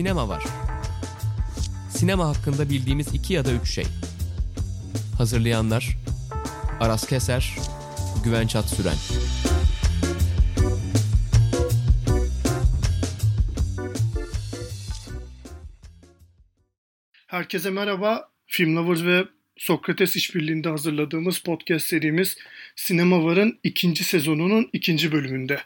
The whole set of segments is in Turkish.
Sinema var. Sinema hakkında bildiğimiz iki ya da üç şey. Hazırlayanlar Aras Keser, Güven Çat Süren. Herkese merhaba. Film Lovers ve Sokrates işbirliğinde hazırladığımız podcast serimiz Sinema Var'ın ikinci sezonunun ikinci bölümünde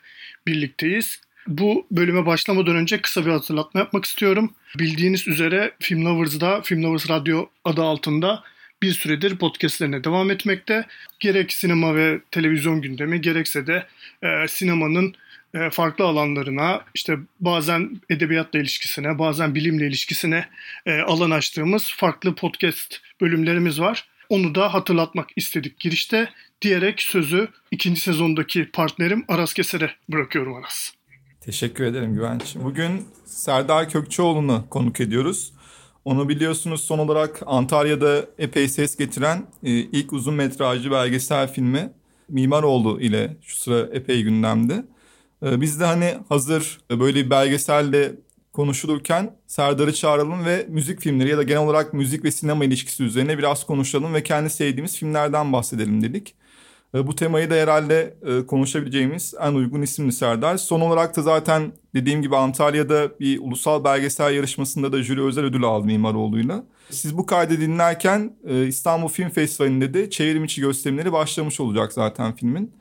birlikteyiz. Bu bölüme başlamadan önce kısa bir hatırlatma yapmak istiyorum. Bildiğiniz üzere Film Lovers'da, Film Lovers Radyo adı altında bir süredir podcastlerine devam etmekte. Gerek sinema ve televizyon gündemi gerekse de e, sinemanın e, farklı alanlarına işte bazen edebiyatla ilişkisine bazen bilimle ilişkisine e, alan açtığımız farklı podcast bölümlerimiz var. Onu da hatırlatmak istedik girişte diyerek sözü ikinci sezondaki partnerim Aras Keser'e bırakıyorum Aras. Teşekkür ederim Güvenç. Bugün Serdar Kökçeoğlu'nu konuk ediyoruz. Onu biliyorsunuz son olarak Antalya'da epey ses getiren e, ilk uzun metrajlı belgesel filmi Mimaroğlu ile şu sıra epey gündemde. E, biz de hani hazır böyle bir belgeselle konuşulurken Serdar'ı çağıralım ve müzik filmleri ya da genel olarak müzik ve sinema ilişkisi üzerine biraz konuşalım ve kendi sevdiğimiz filmlerden bahsedelim dedik. Bu temayı da herhalde e, konuşabileceğimiz en uygun isimli Serdar. Son olarak da zaten dediğim gibi Antalya'da bir ulusal belgesel yarışmasında da jüri özel ödül aldı Mimaroğlu'yla. Siz bu kaydı dinlerken e, İstanbul Film Festivali'nde de çevrim içi gösterimleri başlamış olacak zaten filmin.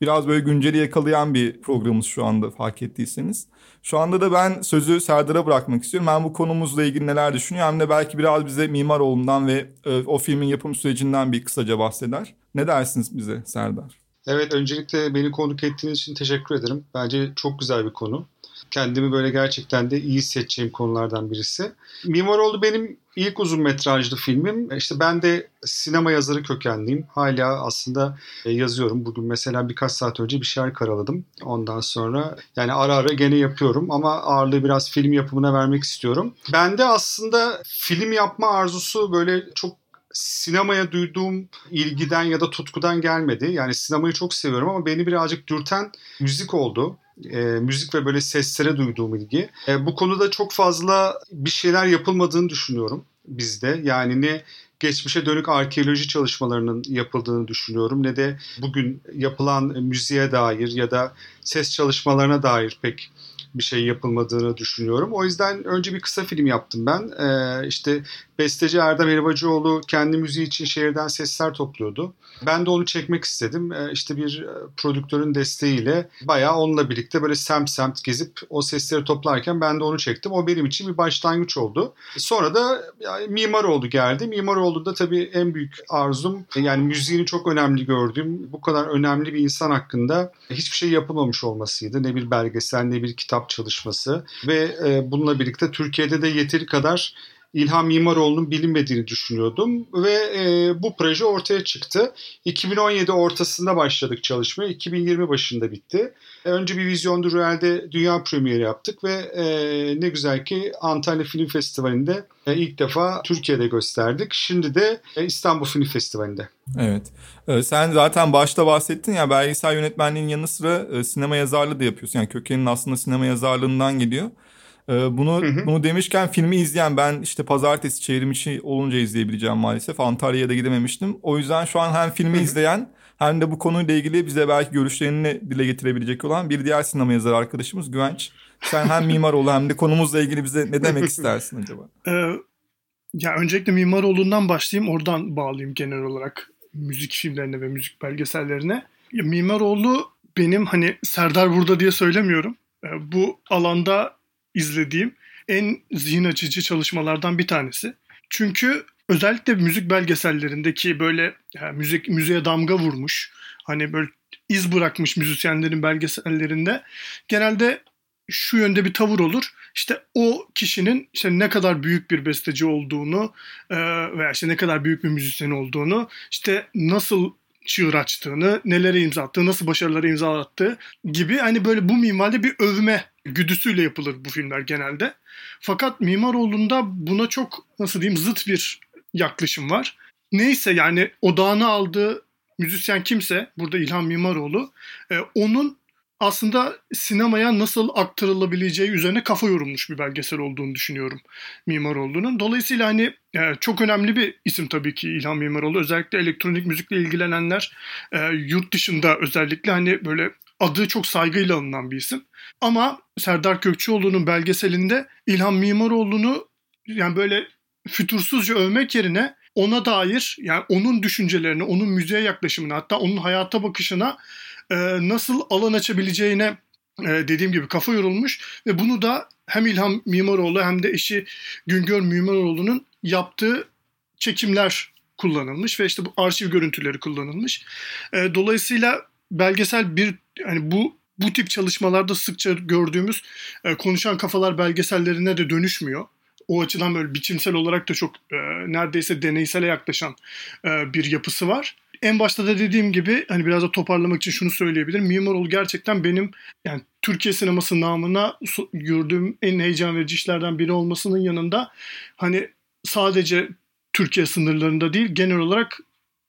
Biraz böyle günceli yakalayan bir programımız şu anda fark ettiyseniz. Şu anda da ben sözü Serdar'a bırakmak istiyorum. Ben bu konumuzla ilgili neler düşünüyorum hem de belki biraz bize Mimaroğlu'ndan ve o filmin yapım sürecinden bir kısaca bahseder. Ne dersiniz bize Serdar? Evet öncelikle beni konuk ettiğiniz için teşekkür ederim. Bence çok güzel bir konu. Kendimi böyle gerçekten de iyi hissedeceğim konulardan birisi. Mimaroğlu benim ilk uzun metrajlı filmim. İşte ben de sinema yazarı kökenliyim. Hala aslında e, yazıyorum. Bugün mesela birkaç saat önce bir şeyler karaladım. Ondan sonra yani ara ara gene yapıyorum ama ağırlığı biraz film yapımına vermek istiyorum. Ben de aslında film yapma arzusu böyle çok sinemaya duyduğum ilgiden ya da tutkudan gelmedi. Yani sinemayı çok seviyorum ama beni birazcık dürten müzik oldu. E, müzik ve böyle seslere duyduğum ilgi. E, bu konuda çok fazla bir şeyler yapılmadığını düşünüyorum bizde. Yani ne geçmişe dönük arkeoloji çalışmalarının yapıldığını düşünüyorum ne de bugün yapılan müziğe dair ya da ses çalışmalarına dair pek bir şey yapılmadığını düşünüyorum. O yüzden önce bir kısa film yaptım ben. Ee, işte besteci Erdem Elbacıoğlu kendi müziği için şehirden sesler topluyordu. Ben de onu çekmek istedim. Ee, işte bir prodüktörün desteğiyle bayağı onunla birlikte böyle semt semt gezip o sesleri toplarken ben de onu çektim. O benim için bir başlangıç oldu. Sonra da yani, mimar oldu geldi. Mimar oldu da tabii en büyük arzum yani müziğini çok önemli gördüğüm bu kadar önemli bir insan hakkında hiçbir şey yapılmamış olmasıydı. Ne bir belgesel ne bir kitap çalışması ve e, bununla birlikte Türkiye'de de yeteri kadar İlham Mimaroğlu'nun bilinmediğini düşünüyordum ve e, bu proje ortaya çıktı. 2017 ortasında başladık çalışmaya, 2020 başında bitti. Önce bir Vizyon Rüel'de dünya premieri yaptık ve e, ne güzel ki Antalya Film Festivali'nde e, ilk defa Türkiye'de gösterdik. Şimdi de e, İstanbul Film Festivali'nde. Evet. E, sen zaten başta bahsettin ya belgesel yönetmenliğinin yanı sıra e, sinema yazarlığı da yapıyorsun. Yani kökenin aslında sinema yazarlığından geliyor. Ee, bunu hı hı. bunu demişken filmi izleyen ben işte pazartesi çevrim içi olunca izleyebileceğim maalesef. Antalya'ya da gidememiştim. O yüzden şu an hem filmi hı hı. izleyen hem de bu konuyla ilgili bize belki görüşlerini dile getirebilecek olan bir diğer sinema yazarı arkadaşımız Güvenç. Sen hem mimar ol hem de konumuzla ilgili bize ne demek istersin acaba? Ee, ya öncelikle Mimaroğlu'ndan başlayayım oradan bağlayayım genel olarak müzik filmlerine ve müzik belgesellerine. Ya, Mimaroğlu benim hani Serdar burada diye söylemiyorum. Ee, bu alanda izlediğim en zihin açıcı çalışmalardan bir tanesi. Çünkü özellikle müzik belgesellerindeki böyle yani müzik müziğe damga vurmuş, hani böyle iz bırakmış müzisyenlerin belgesellerinde genelde şu yönde bir tavır olur. İşte o kişinin işte ne kadar büyük bir besteci olduğunu veya işte ne kadar büyük bir müzisyen olduğunu, işte nasıl çığır açtığını, nelere imza attığı, nasıl başarılara imza attığı gibi hani böyle bu mimaride bir övme güdüsüyle yapılır bu filmler genelde. Fakat Mimaroğlu'nda buna çok nasıl diyeyim zıt bir yaklaşım var. Neyse yani odağına aldığı müzisyen kimse burada İlhan Mimaroğlu e, onun aslında sinemaya nasıl aktarılabileceği üzerine kafa yorulmuş bir belgesel olduğunu düşünüyorum Mimaroğlu'nun. Dolayısıyla hani e, çok önemli bir isim tabii ki İlhan Mimaroğlu. Özellikle elektronik müzikle ilgilenenler e, yurt dışında özellikle hani böyle adı çok saygıyla alınan bir isim. Ama Serdar Kökçüoğlu'nun belgeselinde İlhan Mimaroğlu'nu yani böyle fütursuzca övmek yerine ona dair yani onun düşüncelerini, onun müziğe yaklaşımını hatta onun hayata bakışına nasıl alan açabileceğine e, dediğim gibi kafa yorulmuş ve bunu da hem İlham Mimaroğlu hem de eşi Güngör Mimaroğlu'nun yaptığı çekimler kullanılmış ve işte bu arşiv görüntüleri kullanılmış. E, dolayısıyla belgesel bir hani bu bu tip çalışmalarda sıkça gördüğümüz e, konuşan kafalar belgesellerine de dönüşmüyor. O açıdan böyle biçimsel olarak da çok e, neredeyse deneysele yaklaşan e, bir yapısı var. En başta da dediğim gibi hani biraz da toparlamak için şunu söyleyebilirim. Mimaroğlu gerçekten benim yani Türkiye sineması namına gördüğüm en heyecan verici işlerden biri olmasının yanında hani sadece Türkiye sınırlarında değil genel olarak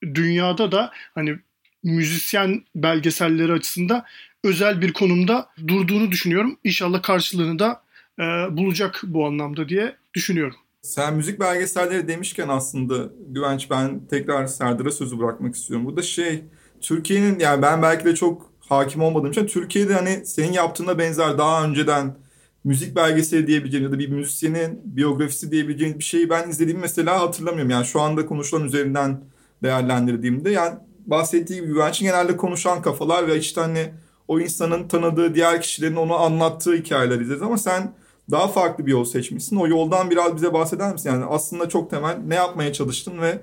dünyada da hani müzisyen belgeselleri açısından özel bir konumda durduğunu düşünüyorum. İnşallah karşılığını da e, bulacak bu anlamda diye düşünüyorum. Sen müzik belgeselleri demişken aslında Güvenç ben tekrar Serdar'a sözü bırakmak istiyorum. Bu da şey Türkiye'nin yani ben belki de çok hakim olmadığım için Türkiye'de hani senin yaptığına benzer daha önceden müzik belgeseli diyebileceğin ya da bir müzisyenin biyografisi diyebileceğin bir şeyi ben izlediğimi mesela hatırlamıyorum. Yani şu anda konuşulan üzerinden değerlendirdiğimde yani bahsettiği gibi Güvenç'in genelde konuşan kafalar ve işte hani o insanın tanıdığı diğer kişilerin onu anlattığı hikayeler izleriz ama sen daha farklı bir yol seçmişsin. O yoldan biraz bize bahseder misin? Yani aslında çok temel ne yapmaya çalıştın ve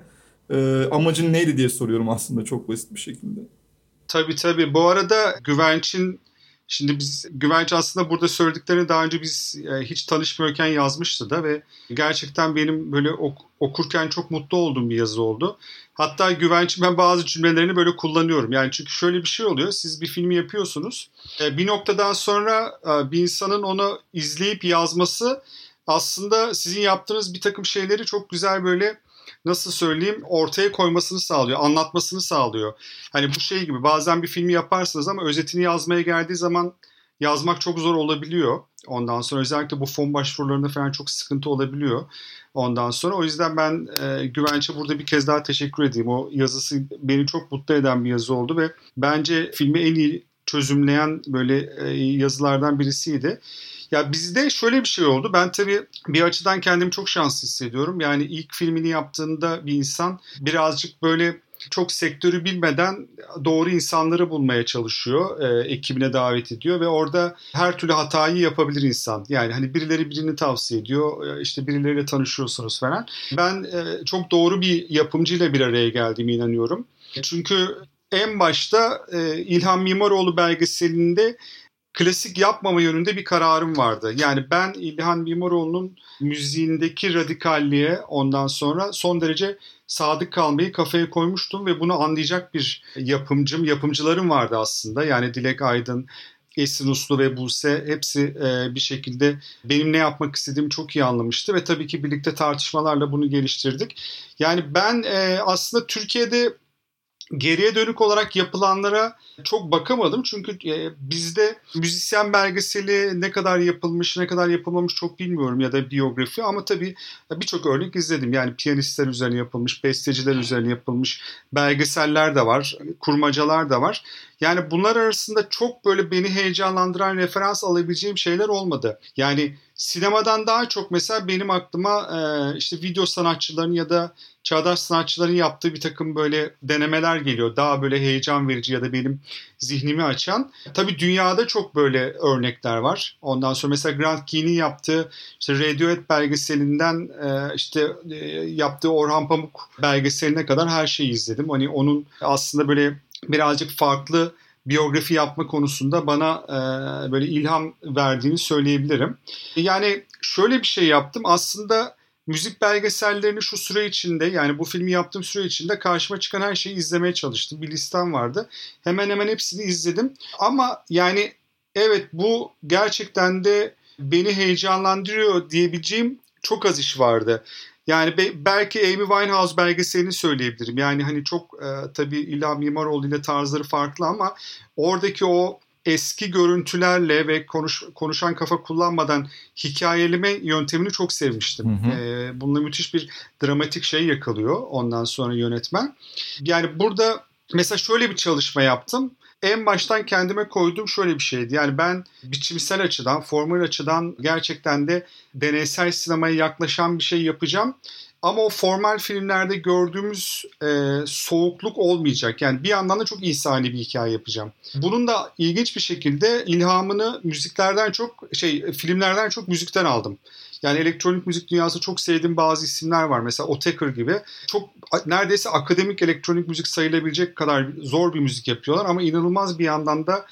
e, amacın neydi diye soruyorum aslında çok basit bir şekilde. Tabii tabii. Bu arada Güvenç'in Şimdi biz Güvenç aslında burada söylediklerini daha önce biz e, hiç tanışmıyorken yazmıştı da ve gerçekten benim böyle ok, okurken çok mutlu olduğum bir yazı oldu. Hatta Güvenç ben bazı cümlelerini böyle kullanıyorum. Yani çünkü şöyle bir şey oluyor. Siz bir filmi yapıyorsunuz. E, bir noktadan sonra e, bir insanın onu izleyip yazması aslında sizin yaptığınız bir takım şeyleri çok güzel böyle nasıl söyleyeyim ortaya koymasını sağlıyor, anlatmasını sağlıyor. Hani bu şey gibi bazen bir filmi yaparsınız ama özetini yazmaya geldiği zaman yazmak çok zor olabiliyor. Ondan sonra özellikle bu fon başvurularında falan çok sıkıntı olabiliyor. Ondan sonra o yüzden ben e, Güvenç'e burada bir kez daha teşekkür edeyim. O yazısı beni çok mutlu eden bir yazı oldu ve bence filmi en iyi çözümleyen böyle e, yazılardan birisiydi. Ya bizde şöyle bir şey oldu. Ben tabii bir açıdan kendimi çok şanslı hissediyorum. Yani ilk filmini yaptığında bir insan birazcık böyle çok sektörü bilmeden doğru insanları bulmaya çalışıyor. E, ekibine davet ediyor ve orada her türlü hatayı yapabilir insan. Yani hani birileri birini tavsiye ediyor. E, işte birileriyle tanışıyorsunuz falan. Ben e, çok doğru bir yapımcıyla bir araya geldiğime inanıyorum. Çünkü en başta e, İlhan Mimaroğlu belgeselinde klasik yapmama yönünde bir kararım vardı. Yani ben İlhan Mimaroğlu'nun müziğindeki radikalliğe ondan sonra son derece sadık kalmayı kafaya koymuştum ve bunu anlayacak bir yapımcım, yapımcılarım vardı aslında. Yani Dilek Aydın, Esin Uslu ve Buse hepsi e, bir şekilde benim ne yapmak istediğimi çok iyi anlamıştı ve tabii ki birlikte tartışmalarla bunu geliştirdik. Yani ben e, aslında Türkiye'de geriye dönük olarak yapılanlara çok bakamadım. Çünkü e, bizde müzisyen belgeseli ne kadar yapılmış, ne kadar yapılmamış çok bilmiyorum ya da biyografi ama tabii birçok örnek izledim. Yani piyanistler üzerine yapılmış, besteciler üzerine yapılmış belgeseller de var, kurmacalar da var. Yani bunlar arasında çok böyle beni heyecanlandıran referans alabileceğim şeyler olmadı. Yani sinemadan daha çok mesela benim aklıma e, işte video sanatçıların ya da çağdaş sanatçıların yaptığı bir takım böyle denemeler geliyor. Daha böyle heyecan verici ya da benim zihnimi açan. Tabii dünyada çok böyle örnekler var. Ondan sonra mesela Grant Key'nin yaptığı işte Radiohead belgeselinden e, işte e, yaptığı Orhan Pamuk belgeseline kadar her şeyi izledim. Hani onun aslında böyle birazcık farklı biyografi yapma konusunda bana e, böyle ilham verdiğini söyleyebilirim. Yani şöyle bir şey yaptım. Aslında müzik belgesellerini şu süre içinde yani bu filmi yaptığım süre içinde karşıma çıkan her şeyi izlemeye çalıştım. Bir listem vardı. Hemen hemen hepsini izledim. Ama yani evet bu gerçekten de beni heyecanlandırıyor diyebileceğim çok az iş vardı. Yani be, belki Amy Winehouse belgeselini söyleyebilirim. Yani hani çok e, tabii İlhan Mimaroğlu ile tarzları farklı ama oradaki o eski görüntülerle ve konuş, konuşan kafa kullanmadan hikayeleme yöntemini çok sevmiştim. Hı hı. Ee, bununla müthiş bir dramatik şey yakalıyor ondan sonra yönetmen. Yani burada mesela şöyle bir çalışma yaptım. En baştan kendime koyduğum şöyle bir şeydi. Yani ben biçimsel açıdan, formal açıdan gerçekten de deneysel sinemaya yaklaşan bir şey yapacağım. Ama o formal filmlerde gördüğümüz e, soğukluk olmayacak. Yani bir yandan da çok insani bir hikaye yapacağım. Bunun da ilginç bir şekilde ilhamını müziklerden çok şey filmlerden çok müzikten aldım. Yani elektronik müzik dünyası çok sevdiğim bazı isimler var. Mesela Otaker gibi. Çok neredeyse akademik elektronik müzik sayılabilecek kadar zor bir müzik yapıyorlar ama inanılmaz bir yandan da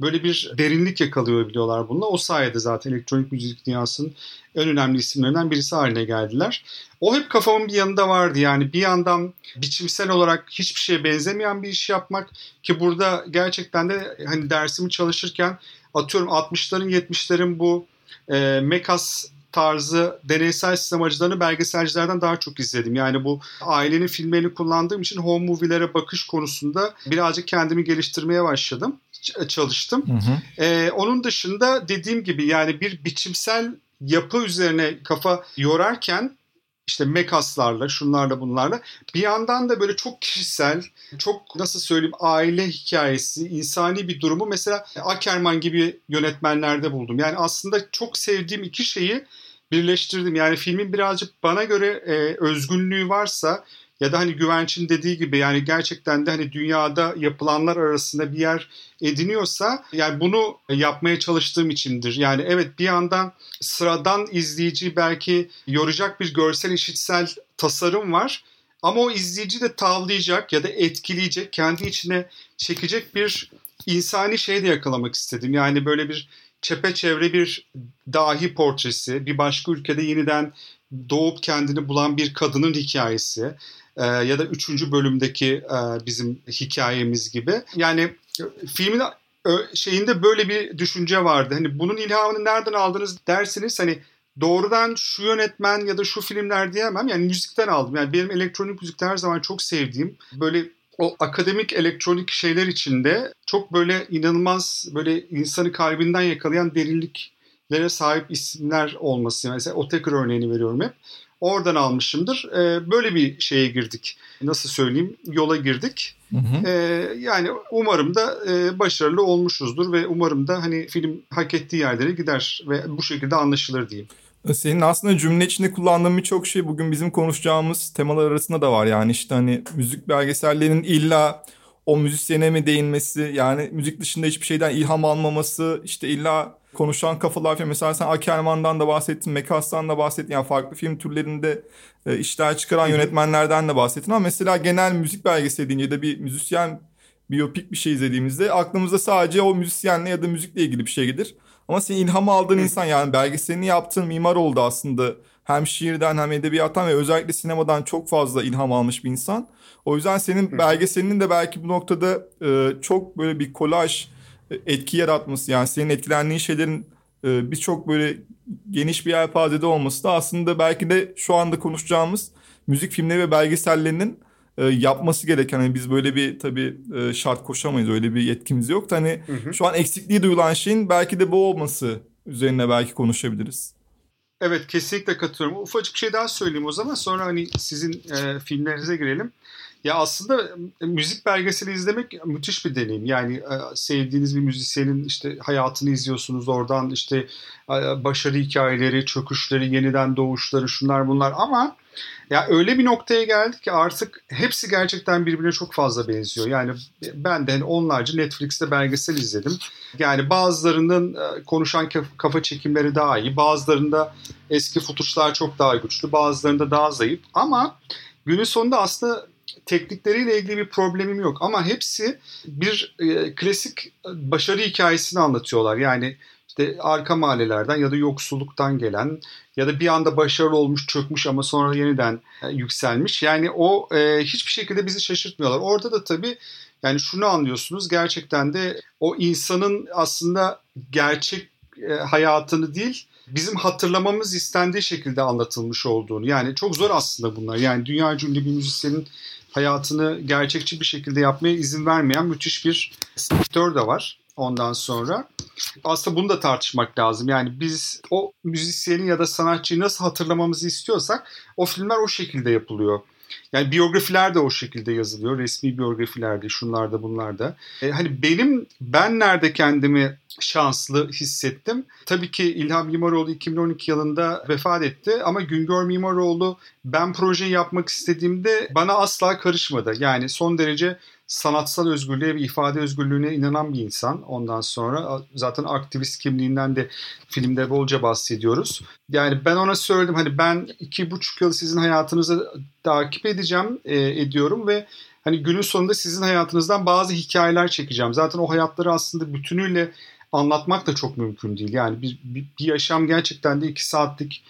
böyle bir derinlik yakalıyor biliyorlar bununla. O sayede zaten elektronik müzik dünyasının en önemli isimlerinden birisi haline geldiler. O hep kafamın bir yanında vardı yani bir yandan biçimsel olarak hiçbir şeye benzemeyen bir iş yapmak ki burada gerçekten de hani dersimi çalışırken atıyorum 60'ların 70'lerin bu e, Mekas tarzı deneysel sinemacılarını belgeselcilerden daha çok izledim. Yani bu ailenin filmlerini kullandığım için home movie'lere bakış konusunda birazcık kendimi geliştirmeye başladım. Çalıştım. Hı hı. Ee, onun dışında dediğim gibi yani bir biçimsel yapı üzerine kafa yorarken işte mekaslarla, şunlarla bunlarla bir yandan da böyle çok kişisel, çok nasıl söyleyeyim aile hikayesi, insani bir durumu mesela Ackerman gibi yönetmenlerde buldum. Yani aslında çok sevdiğim iki şeyi birleştirdim. Yani filmin birazcık bana göre e, özgünlüğü varsa ya da hani Güvenç'in dediği gibi yani gerçekten de hani dünyada yapılanlar arasında bir yer ediniyorsa yani bunu yapmaya çalıştığım içindir. Yani evet bir yandan sıradan izleyici belki yoracak bir görsel işitsel tasarım var. Ama o izleyici de tavlayacak ya da etkileyecek, kendi içine çekecek bir insani şey de yakalamak istedim. Yani böyle bir çepeçevre bir dahi portresi, bir başka ülkede yeniden doğup kendini bulan bir kadının hikayesi e, ya da üçüncü bölümdeki e, bizim hikayemiz gibi. Yani e, filmin e, şeyinde böyle bir düşünce vardı. Hani bunun ilhamını nereden aldınız dersiniz hani doğrudan şu yönetmen ya da şu filmler diyemem. Yani müzikten aldım. Yani benim elektronik müzikler her zaman çok sevdiğim böyle o akademik elektronik şeyler içinde çok böyle inanılmaz böyle insanı kalbinden yakalayan derinliklere sahip isimler olması. Mesela Otaker örneğini veriyorum hep. Oradan almışımdır. Ee, böyle bir şeye girdik. Nasıl söyleyeyim? Yola girdik. Hı hı. Ee, yani umarım da e, başarılı olmuşuzdur ve umarım da hani film hak ettiği yerlere gider ve bu şekilde anlaşılır diyeyim. Senin aslında cümle içinde kullandığın birçok şey bugün bizim konuşacağımız temalar arasında da var. Yani işte hani müzik belgesellerinin illa o müzisyene mi değinmesi yani müzik dışında hiçbir şeyden ilham almaması işte illa konuşan kafalar falan mesela sen Ackerman'dan da bahsettin Mekas'tan da bahsettin yani farklı film türlerinde e, işler çıkaran yönetmenlerden de bahsettin ama mesela genel müzik belgeseli deyince de bir müzisyen biyopik bir şey izlediğimizde aklımızda sadece o müzisyenle ya da müzikle ilgili bir şey gelir. Ama senin ilham aldığın insan yani belgeselini yaptığın mimar oldu aslında. Hem şiirden hem edebiyattan ve özellikle sinemadan çok fazla ilham almış bir insan. O yüzden senin belgeselinin de belki bu noktada e, çok böyle bir kolaj e, etki yaratması yani senin etkilendiğin şeylerin e, birçok böyle geniş bir yelpazede olması da aslında belki de şu anda konuşacağımız müzik filmleri ve belgesellerinin e, yapması gereken hani biz böyle bir tabii e, şart koşamayız öyle bir yetkimiz yok da hani Hı hı. şu an eksikliği duyulan şeyin belki de bu olması üzerine belki konuşabiliriz. Evet kesinlikle katılıyorum. Ufacık bir şey daha söyleyeyim o zaman sonra hani sizin e, filmlerinize girelim. Ya aslında e, müzik belgeseli izlemek müthiş bir deneyim. Yani e, sevdiğiniz bir müzisyenin işte hayatını izliyorsunuz oradan işte e, başarı hikayeleri, çöküşleri, yeniden doğuşları şunlar bunlar ama ya öyle bir noktaya geldik ki artık hepsi gerçekten birbirine çok fazla benziyor. Yani ben de hani onlarca Netflix'te belgesel izledim. Yani bazılarının e, konuşan kaf- kafa çekimleri daha iyi, bazılarında eski futuşlar çok daha güçlü, bazılarında daha zayıf. Ama günün sonunda aslında teknikleriyle ilgili bir problemim yok. Ama hepsi bir e, klasik başarı hikayesini anlatıyorlar. Yani işte arka mahallelerden ya da yoksulluktan gelen ya da bir anda başarılı olmuş çökmüş ama sonra yeniden e, yükselmiş. Yani o e, hiçbir şekilde bizi şaşırtmıyorlar. Orada da tabii yani şunu anlıyorsunuz gerçekten de o insanın aslında gerçek e, hayatını değil bizim hatırlamamız istendiği şekilde anlatılmış olduğunu. Yani çok zor aslında bunlar. Yani dünya ünlü bir müzisyenin hayatını gerçekçi bir şekilde yapmaya izin vermeyen müthiş bir sektör de var. Ondan sonra. Aslında bunu da tartışmak lazım. Yani biz o müzisyeni ya da sanatçıyı nasıl hatırlamamızı istiyorsak o filmler o şekilde yapılıyor. Yani biyografiler de o şekilde yazılıyor. Resmi biyografilerde, şunlarda bunlarda. E, hani benim, ben nerede kendimi şanslı hissettim. Tabii ki İlham Mimaroğlu 2012 yılında vefat etti ama Güngör Mimaroğlu ben projeyi yapmak istediğimde bana asla karışmadı. Yani son derece sanatsal özgürlüğe ve ifade özgürlüğüne inanan bir insan. Ondan sonra zaten aktivist kimliğinden de filmde bolca bahsediyoruz. Yani ben ona söyledim hani ben iki buçuk yıl sizin hayatınızı takip edeceğim, e, ediyorum ve hani günün sonunda sizin hayatınızdan bazı hikayeler çekeceğim. Zaten o hayatları aslında bütünüyle anlatmak da çok mümkün değil. Yani bir, bir, bir yaşam gerçekten de iki saatlik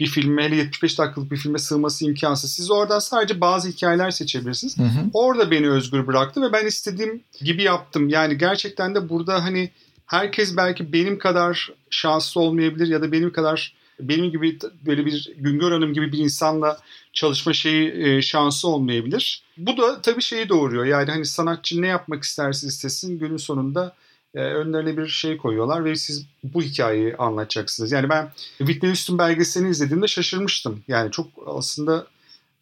bir filme hele 75 dakikalık bir filme sığması imkansız. Siz oradan sadece bazı hikayeler seçebilirsiniz. Hı hı. Orada beni özgür bıraktı ve ben istediğim gibi yaptım. Yani gerçekten de burada hani herkes belki benim kadar şanslı olmayabilir ya da benim kadar benim gibi böyle bir Güngör Hanım gibi bir insanla çalışma şeyi e, şansı olmayabilir. Bu da tabii şeyi doğuruyor. Yani hani sanatçı ne yapmak isterse istesin günün sonunda e, önlerine bir şey koyuyorlar ve siz bu hikayeyi anlatacaksınız. Yani ben Whitney Houston belgeselini izlediğimde şaşırmıştım. Yani çok aslında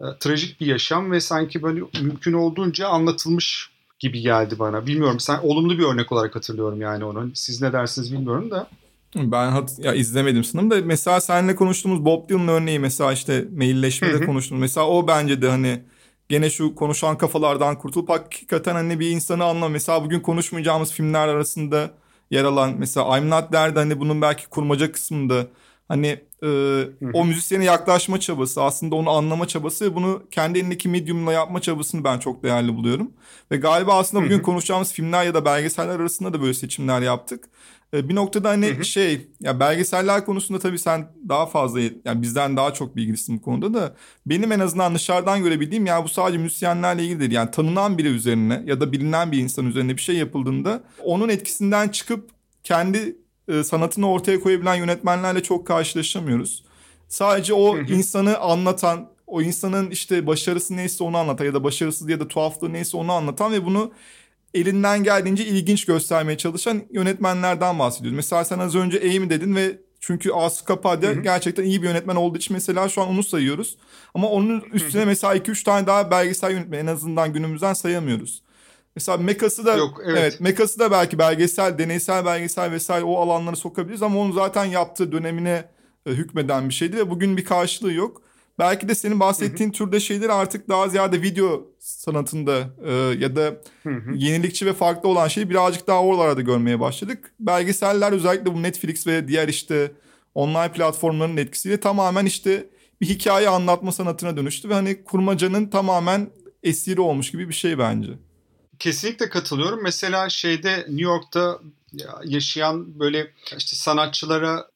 e, trajik bir yaşam ve sanki böyle mümkün olduğunca anlatılmış gibi geldi bana. Bilmiyorum sen olumlu bir örnek olarak hatırlıyorum yani onu. Siz ne dersiniz bilmiyorum da. Ben hat ya izlemedim sanırım da mesela seninle konuştuğumuz Bob Dylan örneği mesela işte mailleşmede konuştuğumuz mesela o bence de hani gene şu konuşan kafalardan kurtulup hakikaten hani bir insanı anla. Mesela bugün konuşmayacağımız filmler arasında yer alan mesela I'm Not There'de hani bunun belki kurmaca kısmında hani e, o müzisyene yaklaşma çabası aslında onu anlama çabası ve bunu kendi elindeki medium'la yapma çabasını ben çok değerli buluyorum. Ve galiba aslında bugün konuşacağımız filmler ya da belgeseller arasında da böyle seçimler yaptık. E, bir noktada hani hı hı. şey ya belgeseller konusunda tabii sen daha fazla yani bizden daha çok bilgilisin bu konuda da benim en azından dışarıdan görebildiğim ya bu sadece müzisyenlerle ilgili değil. Yani tanınan biri üzerine ya da bilinen bir insan üzerine bir şey yapıldığında onun etkisinden çıkıp kendi e, sanatını ortaya koyabilen yönetmenlerle çok karşılaşamıyoruz. Sadece o insanı anlatan, o insanın işte başarısı neyse onu anlatan ya da başarısız ya da tuhaflığı neyse onu anlatan ve bunu elinden geldiğince ilginç göstermeye çalışan yönetmenlerden bahsediyoruz. Mesela sen az önce Amy dedin ve çünkü Asif Kapadia gerçekten iyi bir yönetmen olduğu için mesela şu an onu sayıyoruz. Ama onun üstüne mesela 2-3 tane daha belgesel yönetmen en azından günümüzden sayamıyoruz. Mesela Mekas'ı da Yok, evet. evet Mekas'ı da belki belgesel, deneysel belgesel vesaire o alanları sokabiliriz ama onun zaten yaptığı dönemine e, hükmeden bir şeydi ve bugün bir karşılığı yok. Belki de senin bahsettiğin hı hı. türde şeyler artık daha ziyade video sanatında e, ya da hı hı. yenilikçi ve farklı olan şeyi birazcık daha oralarda görmeye başladık. Belgeseller özellikle bu Netflix ve diğer işte online platformların etkisiyle tamamen işte bir hikaye anlatma sanatına dönüştü ve hani kurmacanın tamamen esiri olmuş gibi bir şey bence. Kesinlikle katılıyorum. Mesela şeyde New York'ta yaşayan böyle işte sanatçılara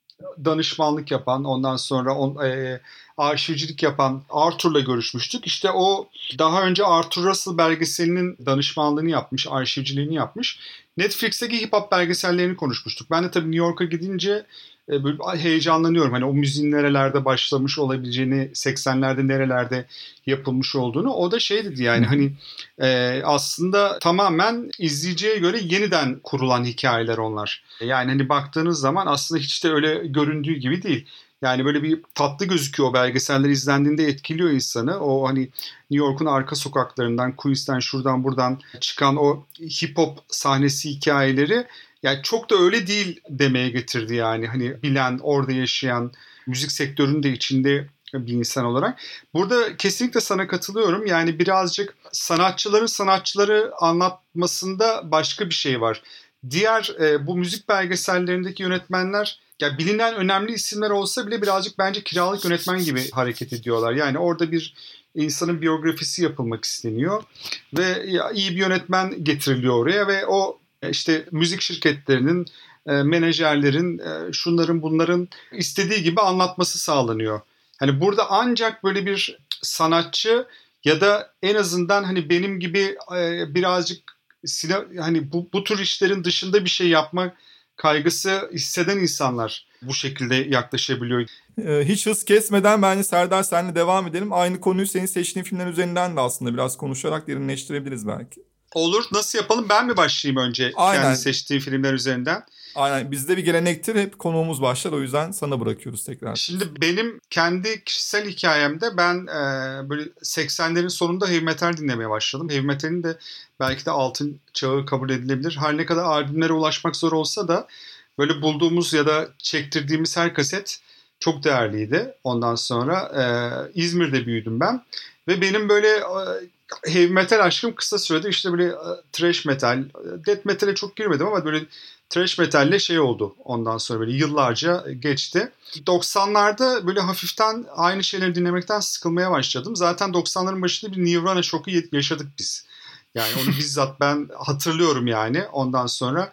danışmanlık yapan ondan sonra on, e, arşivcilik yapan Arthur'la görüşmüştük. İşte o daha önce Arthur Russell belgeselinin danışmanlığını yapmış, arşivciliğini yapmış. Netflix'teki hip hop belgesellerini konuşmuştuk. Ben de tabii New York'a gidince böyle heyecanlanıyorum. Hani o müziğin nerelerde başlamış olabileceğini, 80'lerde nerelerde yapılmış olduğunu. O da şey dedi yani hani e, aslında tamamen izleyiciye göre yeniden kurulan hikayeler onlar. Yani hani baktığınız zaman aslında hiç de öyle göründüğü gibi değil. Yani böyle bir tatlı gözüküyor o belgeseller izlendiğinde etkiliyor insanı. O hani New York'un arka sokaklarından, Queens'ten şuradan buradan çıkan o hip hop sahnesi hikayeleri yani çok da öyle değil demeye getirdi yani. Hani bilen, orada yaşayan, müzik sektörünün de içinde bir insan olarak. Burada kesinlikle sana katılıyorum. Yani birazcık sanatçıların sanatçıları anlatmasında başka bir şey var. Diğer e, bu müzik belgesellerindeki yönetmenler ya bilinen önemli isimler olsa bile birazcık bence kiralık yönetmen gibi hareket ediyorlar. Yani orada bir insanın biyografisi yapılmak isteniyor ve iyi bir yönetmen getiriliyor oraya ve o işte müzik şirketlerinin e, menajerlerin e, şunların bunların istediği gibi anlatması sağlanıyor. Hani burada ancak böyle bir sanatçı ya da en azından hani benim gibi birazcık hani bu, bu tür işlerin dışında bir şey yapmak kaygısı hisseden insanlar bu şekilde yaklaşabiliyor. Hiç hız kesmeden bence Serdar senle devam edelim. Aynı konuyu senin seçtiğin filmler üzerinden de aslında biraz konuşarak derinleştirebiliriz belki. Olur. Nasıl yapalım? Ben mi başlayayım önce Aynen. kendi seçtiğim filmler üzerinden? Aynen bizde bir gelenektir hep konuğumuz başlar o yüzden sana bırakıyoruz tekrar. Şimdi benim kendi kişisel hikayemde ben e, böyle 80'lerin sonunda heavy metal dinlemeye başladım. Heavy metalin de belki de altın çağı kabul edilebilir. Her ne kadar albümlere ulaşmak zor olsa da böyle bulduğumuz ya da çektirdiğimiz her kaset çok değerliydi. Ondan sonra e, İzmir'de büyüdüm ben. Ve benim böyle e, heavy metal aşkım kısa sürede işte böyle e, thrash metal, e, death metal'e çok girmedim ama böyle thrash metalle şey oldu ondan sonra böyle yıllarca geçti. 90'larda böyle hafiften aynı şeyleri dinlemekten sıkılmaya başladım. Zaten 90'ların başında bir Nirvana şoku yaşadık biz. Yani onu bizzat ben hatırlıyorum yani ondan sonra.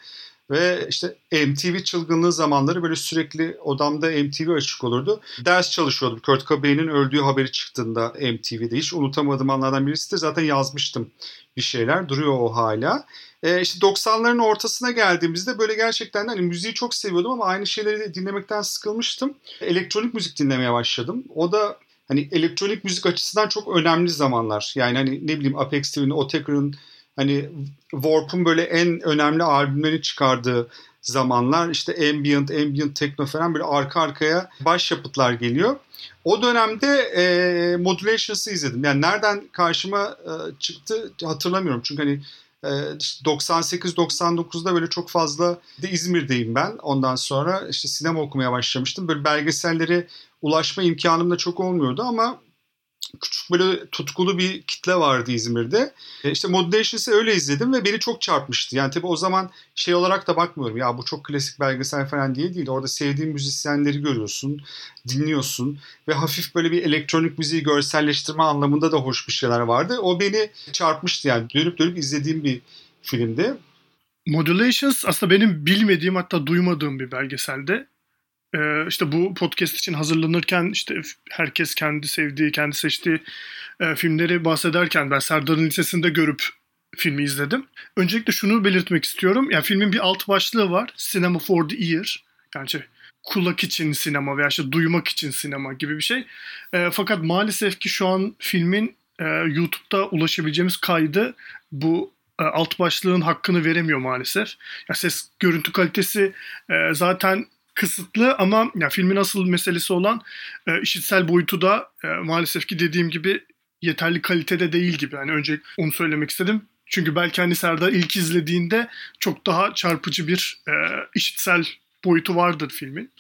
Ve işte MTV çılgınlığı zamanları böyle sürekli odamda MTV açık olurdu. Ders çalışıyordum. Kurt Cobain'in öldüğü haberi çıktığında MTV'de. Hiç unutamadığım anlardan birisi de zaten yazmıştım bir şeyler. Duruyor o hala. E, işte 90'ların ortasına geldiğimizde böyle gerçekten hani müziği çok seviyordum ama aynı şeyleri dinlemekten sıkılmıştım. Elektronik müzik dinlemeye başladım. O da hani elektronik müzik açısından çok önemli zamanlar. Yani hani ne bileyim Apex TV'nin, Otaker'ın hani Warp'un böyle en önemli albümlerini çıkardığı zamanlar işte ambient, ambient techno falan böyle arka arkaya başyapıtlar geliyor. O dönemde e, Modulations'ı izledim. Yani nereden karşıma e, çıktı hatırlamıyorum. Çünkü hani 98-99'da böyle çok fazla de İzmir'deyim ben. Ondan sonra işte sinema okumaya başlamıştım. Böyle belgeselleri ulaşma imkanım da çok olmuyordu ama küçük böyle tutkulu bir kitle vardı İzmir'de. E işte Modulations'ı öyle izledim ve beni çok çarpmıştı. Yani tabii o zaman şey olarak da bakmıyorum. Ya bu çok klasik belgesel falan diye değil. Orada sevdiğin müzisyenleri görüyorsun, dinliyorsun ve hafif böyle bir elektronik müziği görselleştirme anlamında da hoş bir şeyler vardı. O beni çarpmıştı yani. Dönüp dönüp izlediğim bir filmdi. Modulations aslında benim bilmediğim hatta duymadığım bir belgeselde. Ee, işte bu podcast için hazırlanırken işte herkes kendi sevdiği, kendi seçtiği e, filmleri bahsederken ben Serdar'ın lisesinde görüp filmi izledim. Öncelikle şunu belirtmek istiyorum. Yani filmin bir alt başlığı var. Cinema for the Ear. Yani işte kulak için sinema veya işte duymak için sinema gibi bir şey. E, fakat maalesef ki şu an filmin e, YouTube'da ulaşabileceğimiz kaydı bu e, alt başlığın hakkını veremiyor maalesef. Ya ses görüntü kalitesi e, zaten kısıtlı ama ya filmin asıl meselesi olan e, işitsel boyutu da e, maalesef ki dediğim gibi yeterli kalitede değil gibi. Yani önce onu söylemek istedim. Çünkü belki hani Serdar ilk izlediğinde çok daha çarpıcı bir e, işitsel boyutu vardır filmin.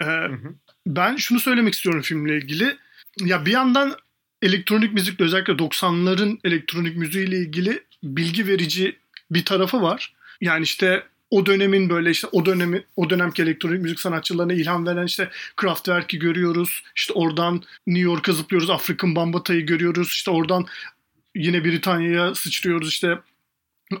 E, hı hı. Ben şunu söylemek istiyorum filmle ilgili. Ya bir yandan elektronik müzikle özellikle 90'ların elektronik müziğiyle ilgili bilgi verici bir tarafı var. Yani işte o dönemin böyle işte o dönemi o dönemki elektronik müzik sanatçılarına ilham veren işte Kraftwerk'i görüyoruz. İşte oradan New York'a zıplıyoruz. African Bambata'yı görüyoruz. İşte oradan yine Britanya'ya sıçrıyoruz. işte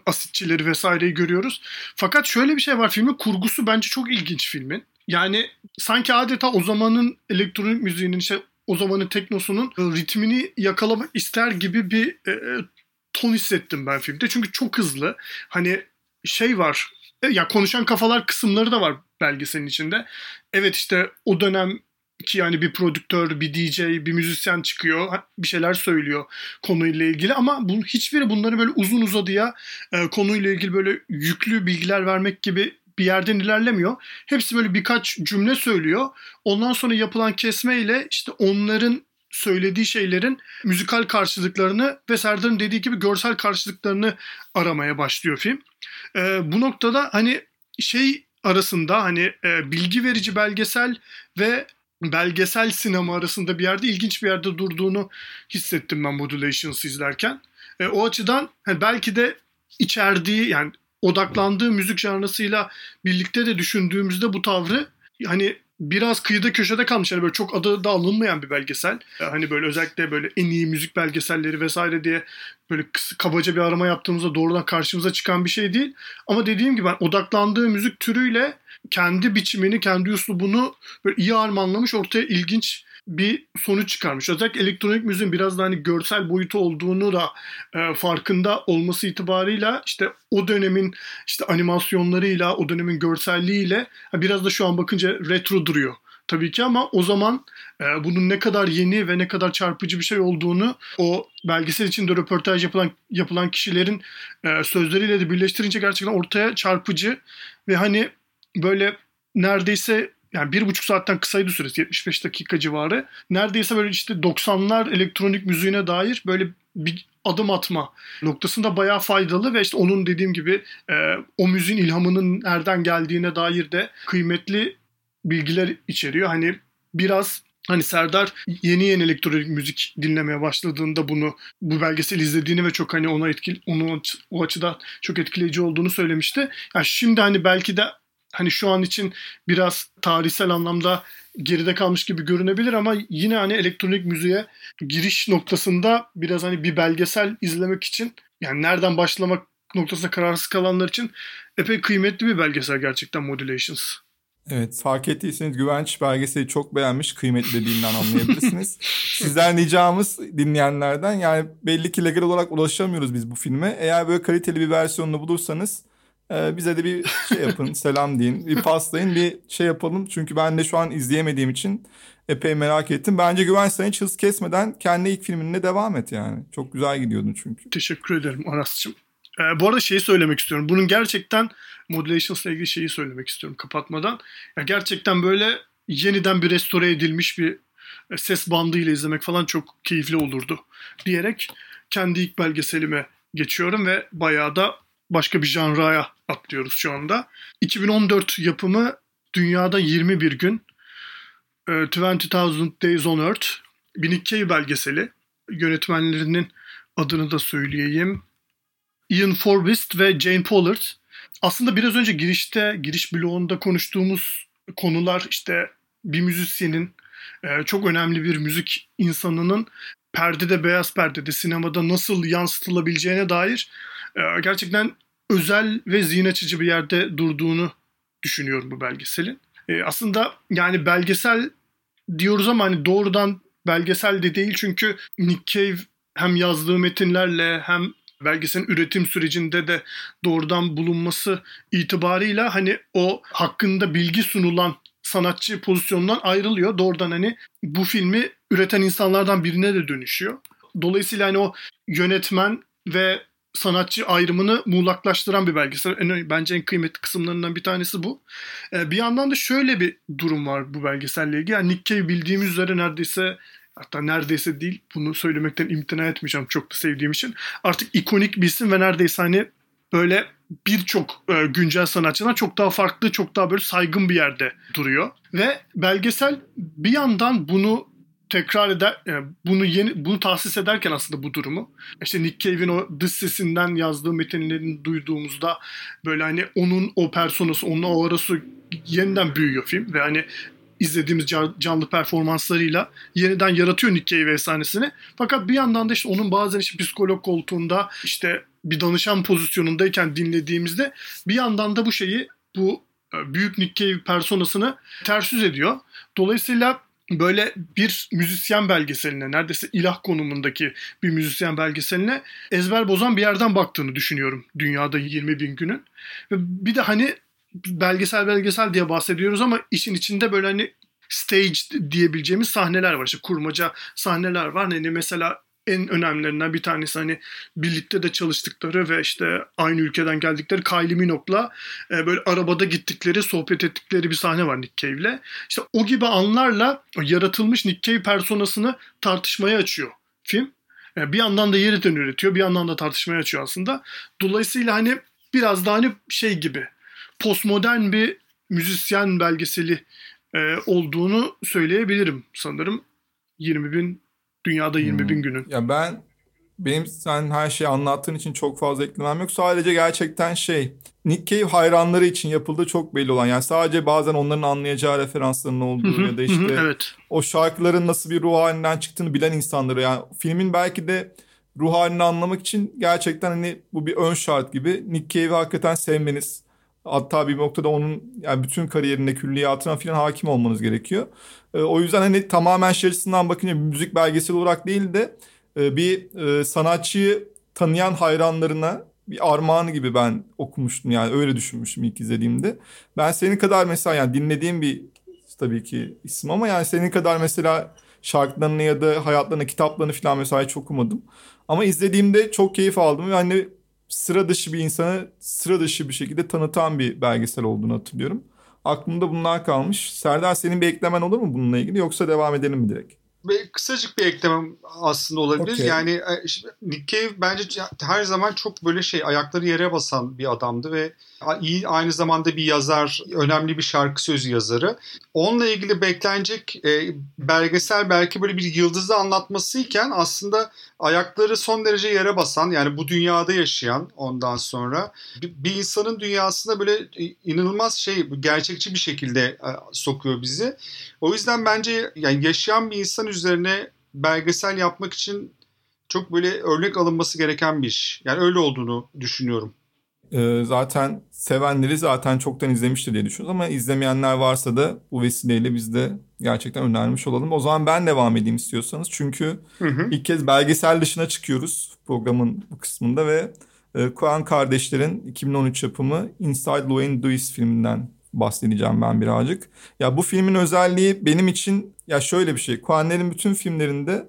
asitçileri vesaireyi görüyoruz. Fakat şöyle bir şey var filmin kurgusu bence çok ilginç filmin. Yani sanki adeta o zamanın elektronik müziğinin işte o zamanın teknosunun ritmini yakalamak ister gibi bir e, ton hissettim ben filmde. Çünkü çok hızlı. Hani şey var e, ya konuşan kafalar kısımları da var belgeselin içinde. Evet işte o dönem ki yani bir prodüktör, bir DJ, bir müzisyen çıkıyor, bir şeyler söylüyor konuyla ilgili ama bu hiçbiri bunları böyle uzun uzadıya e, konuyla ilgili böyle yüklü bilgiler vermek gibi bir yerden ilerlemiyor. Hepsi böyle birkaç cümle söylüyor. Ondan sonra yapılan kesme ile işte onların söylediği şeylerin müzikal karşılıklarını ve Serdar'ın dediği gibi görsel karşılıklarını aramaya başlıyor film. E, bu noktada hani şey arasında hani e, bilgi verici belgesel ve belgesel sinema arasında bir yerde ilginç bir yerde durduğunu hissettim ben Modulations izlerken. E, o açıdan hani belki de içerdiği yani odaklandığı müzik janrasıyla birlikte de düşündüğümüzde bu tavrı hani biraz kıyıda köşede kalmış. Yani böyle çok adı da alınmayan bir belgesel. Hani böyle özellikle böyle en iyi müzik belgeselleri vesaire diye böyle kabaca bir arama yaptığımızda doğrudan karşımıza çıkan bir şey değil. Ama dediğim gibi ben odaklandığı müzik türüyle kendi biçimini, kendi üslubunu böyle iyi armanlamış ortaya ilginç bir sonuç çıkarmış. Özellikle elektronik müziğin biraz da hani görsel boyutu olduğunu da e, farkında olması itibarıyla işte o dönemin işte animasyonlarıyla, o dönemin görselliğiyle biraz da şu an bakınca retro duruyor tabii ki ama o zaman e, bunun ne kadar yeni ve ne kadar çarpıcı bir şey olduğunu o belgesel içinde röportaj yapılan yapılan kişilerin e, sözleriyle de birleştirince gerçekten ortaya çarpıcı ve hani böyle neredeyse yani bir buçuk saatten kısaydı süresi 75 dakika civarı. Neredeyse böyle işte 90'lar elektronik müziğine dair böyle bir adım atma noktasında bayağı faydalı ve işte onun dediğim gibi e, o müziğin ilhamının nereden geldiğine dair de kıymetli bilgiler içeriyor. Hani biraz Hani Serdar yeni yeni elektronik müzik dinlemeye başladığında bunu bu belgesel izlediğini ve çok hani ona etkili onu o açıda çok etkileyici olduğunu söylemişti. Yani şimdi hani belki de hani şu an için biraz tarihsel anlamda geride kalmış gibi görünebilir ama yine hani elektronik müziğe giriş noktasında biraz hani bir belgesel izlemek için yani nereden başlamak noktasında kararsız kalanlar için epey kıymetli bir belgesel gerçekten Modulations. Evet fark ettiyseniz Güvenç belgeseli çok beğenmiş kıymetli dediğinden anlayabilirsiniz. Sizden ricamız dinleyenlerden yani belli ki legal olarak ulaşamıyoruz biz bu filme. Eğer böyle kaliteli bir versiyonunu bulursanız e, bize de bir şey yapın selam deyin bir paslayın bir şey yapalım. Çünkü ben de şu an izleyemediğim için epey merak ettim. Bence Güvenç sen hiç hız kesmeden kendi ilk filminle devam et yani. Çok güzel gidiyordun çünkü. Teşekkür ederim Aras'cığım. Ee, bu arada şeyi söylemek istiyorum. Bunun gerçekten Modulations'la ilgili şeyi söylemek istiyorum kapatmadan. Ya gerçekten böyle yeniden bir restore edilmiş bir e, ses bandıyla izlemek falan çok keyifli olurdu diyerek kendi ilk belgeselime geçiyorum ve bayağı da başka bir janraya atlıyoruz şu anda. 2014 yapımı dünyada 21 gün. 20,000 e, Days on Earth. Bir Nikkei belgeseli. Yönetmenlerinin adını da söyleyeyim. Ian Forbist ve Jane Pollard. Aslında biraz önce girişte, giriş bloğunda konuştuğumuz konular işte bir müzisyenin, e, çok önemli bir müzik insanının perdede, beyaz perdede, sinemada nasıl yansıtılabileceğine dair gerçekten özel ve zihin açıcı bir yerde durduğunu düşünüyorum bu belgeselin. E, aslında yani belgesel diyoruz ama hani doğrudan belgesel de değil çünkü Nick Cave hem yazdığı metinlerle hem belgeselin üretim sürecinde de doğrudan bulunması itibarıyla hani o hakkında bilgi sunulan sanatçı pozisyonundan ayrılıyor. Doğrudan hani bu filmi üreten insanlardan birine de dönüşüyor. Dolayısıyla hani o yönetmen ve sanatçı ayrımını muğlaklaştıran bir belgesel. En, bence en kıymetli kısımlarından bir tanesi bu. Ee, bir yandan da şöyle bir durum var bu belgeselle ilgili. Yani Nick Cave bildiğimiz üzere neredeyse hatta neredeyse değil bunu söylemekten imtina etmeyeceğim çok da sevdiğim için. Artık ikonik bir isim ve neredeyse hani böyle birçok e, güncel sanatçıdan çok daha farklı, çok daha böyle saygın bir yerde duruyor. Ve belgesel bir yandan bunu tekrar eder, yani bunu yeni bunu tahsis ederken aslında bu durumu işte Nick Cave'in o dış sesinden yazdığı metinlerini duyduğumuzda böyle hani onun o personası, onun o arası yeniden büyüyor film ve hani izlediğimiz canlı performanslarıyla yeniden yaratıyor Nick Cave efsanesini. Fakat bir yandan da işte onun bazen işte psikolog koltuğunda işte bir danışan pozisyonundayken dinlediğimizde bir yandan da bu şeyi bu e, büyük Nick Cave personasını ters yüz ediyor. Dolayısıyla böyle bir müzisyen belgeseline neredeyse ilah konumundaki bir müzisyen belgeseline ezber bozan bir yerden baktığını düşünüyorum dünyada 20 bin günün. Ve bir de hani belgesel belgesel diye bahsediyoruz ama işin içinde böyle hani stage diyebileceğimiz sahneler var. İşte kurmaca sahneler var. Hani mesela en önemlilerinden bir tanesi hani birlikte de çalıştıkları ve işte aynı ülkeden geldikleri Kylie Minogue'la e, böyle arabada gittikleri, sohbet ettikleri bir sahne var Nick Cave'le. İşte o gibi anlarla yaratılmış Nick Cave personasını tartışmaya açıyor film. Yani e, bir yandan da yeniden üretiyor, bir yandan da tartışmaya açıyor aslında. Dolayısıyla hani biraz daha hani şey gibi postmodern bir müzisyen belgeseli e, olduğunu söyleyebilirim sanırım. 20 bin dünyada 20 hmm. bin günün. Ya ben benim sen her şeyi anlattığın için çok fazla eklemem yok. Sadece gerçekten şey Nick Cave hayranları için yapıldığı çok belli olan. Yani sadece bazen onların anlayacağı referansların olduğu ya da işte evet. o şarkıların nasıl bir ruh halinden çıktığını bilen insanları. Yani filmin belki de ruh halini anlamak için gerçekten hani bu bir ön şart gibi. Nick Cave'i hakikaten sevmeniz, Hatta bir noktada onun yani bütün kariyerinde külliyatına falan hakim olmanız gerekiyor. E, o yüzden hani tamamen şey açısından bakınca müzik belgesel olarak değil de e, bir e, sanatçıyı tanıyan hayranlarına bir armağanı gibi ben okumuştum yani öyle düşünmüştüm ilk izlediğimde. Ben senin kadar mesela yani dinlediğim bir tabii ki isim ama yani senin kadar mesela şarkılarını ya da hayatlarını, kitaplarını falan mesela hiç okumadım. Ama izlediğimde çok keyif aldım ve hani sıra dışı bir insanı sıra dışı bir şekilde tanıtan bir belgesel olduğunu hatırlıyorum. Aklımda bunlar kalmış. Serdar senin bir eklemen olur mu bununla ilgili yoksa devam edelim mi direkt? Kısacık bir eklemem aslında olabilir. Okay. Yani e, Nick Cave bence her zaman çok böyle şey ayakları yere basan bir adamdı ve iyi aynı zamanda bir yazar, önemli bir şarkı sözü yazarı. Onunla ilgili beklenecek e, belgesel belki böyle bir yıldızı anlatmasıyken aslında ayakları son derece yere basan yani bu dünyada yaşayan ondan sonra bir, insanın dünyasına böyle inanılmaz şey gerçekçi bir şekilde e, sokuyor bizi. O yüzden bence yani yaşayan bir insan üzerine belgesel yapmak için çok böyle örnek alınması gereken bir iş. Yani öyle olduğunu düşünüyorum. Ee, zaten sevenleri zaten çoktan izlemiştir diye düşünüyoruz ama izlemeyenler varsa da bu vesileyle biz de gerçekten önermiş olalım. O zaman ben devam edeyim istiyorsanız. Çünkü hı hı. ilk kez belgesel dışına çıkıyoruz programın bu kısmında ve e, Kuan kardeşlerin 2013 yapımı Inside Llewellyn Lewis filminden bahsedeceğim ben birazcık. Ya bu filmin özelliği benim için ya şöyle bir şey. Kuan'lerin bütün filmlerinde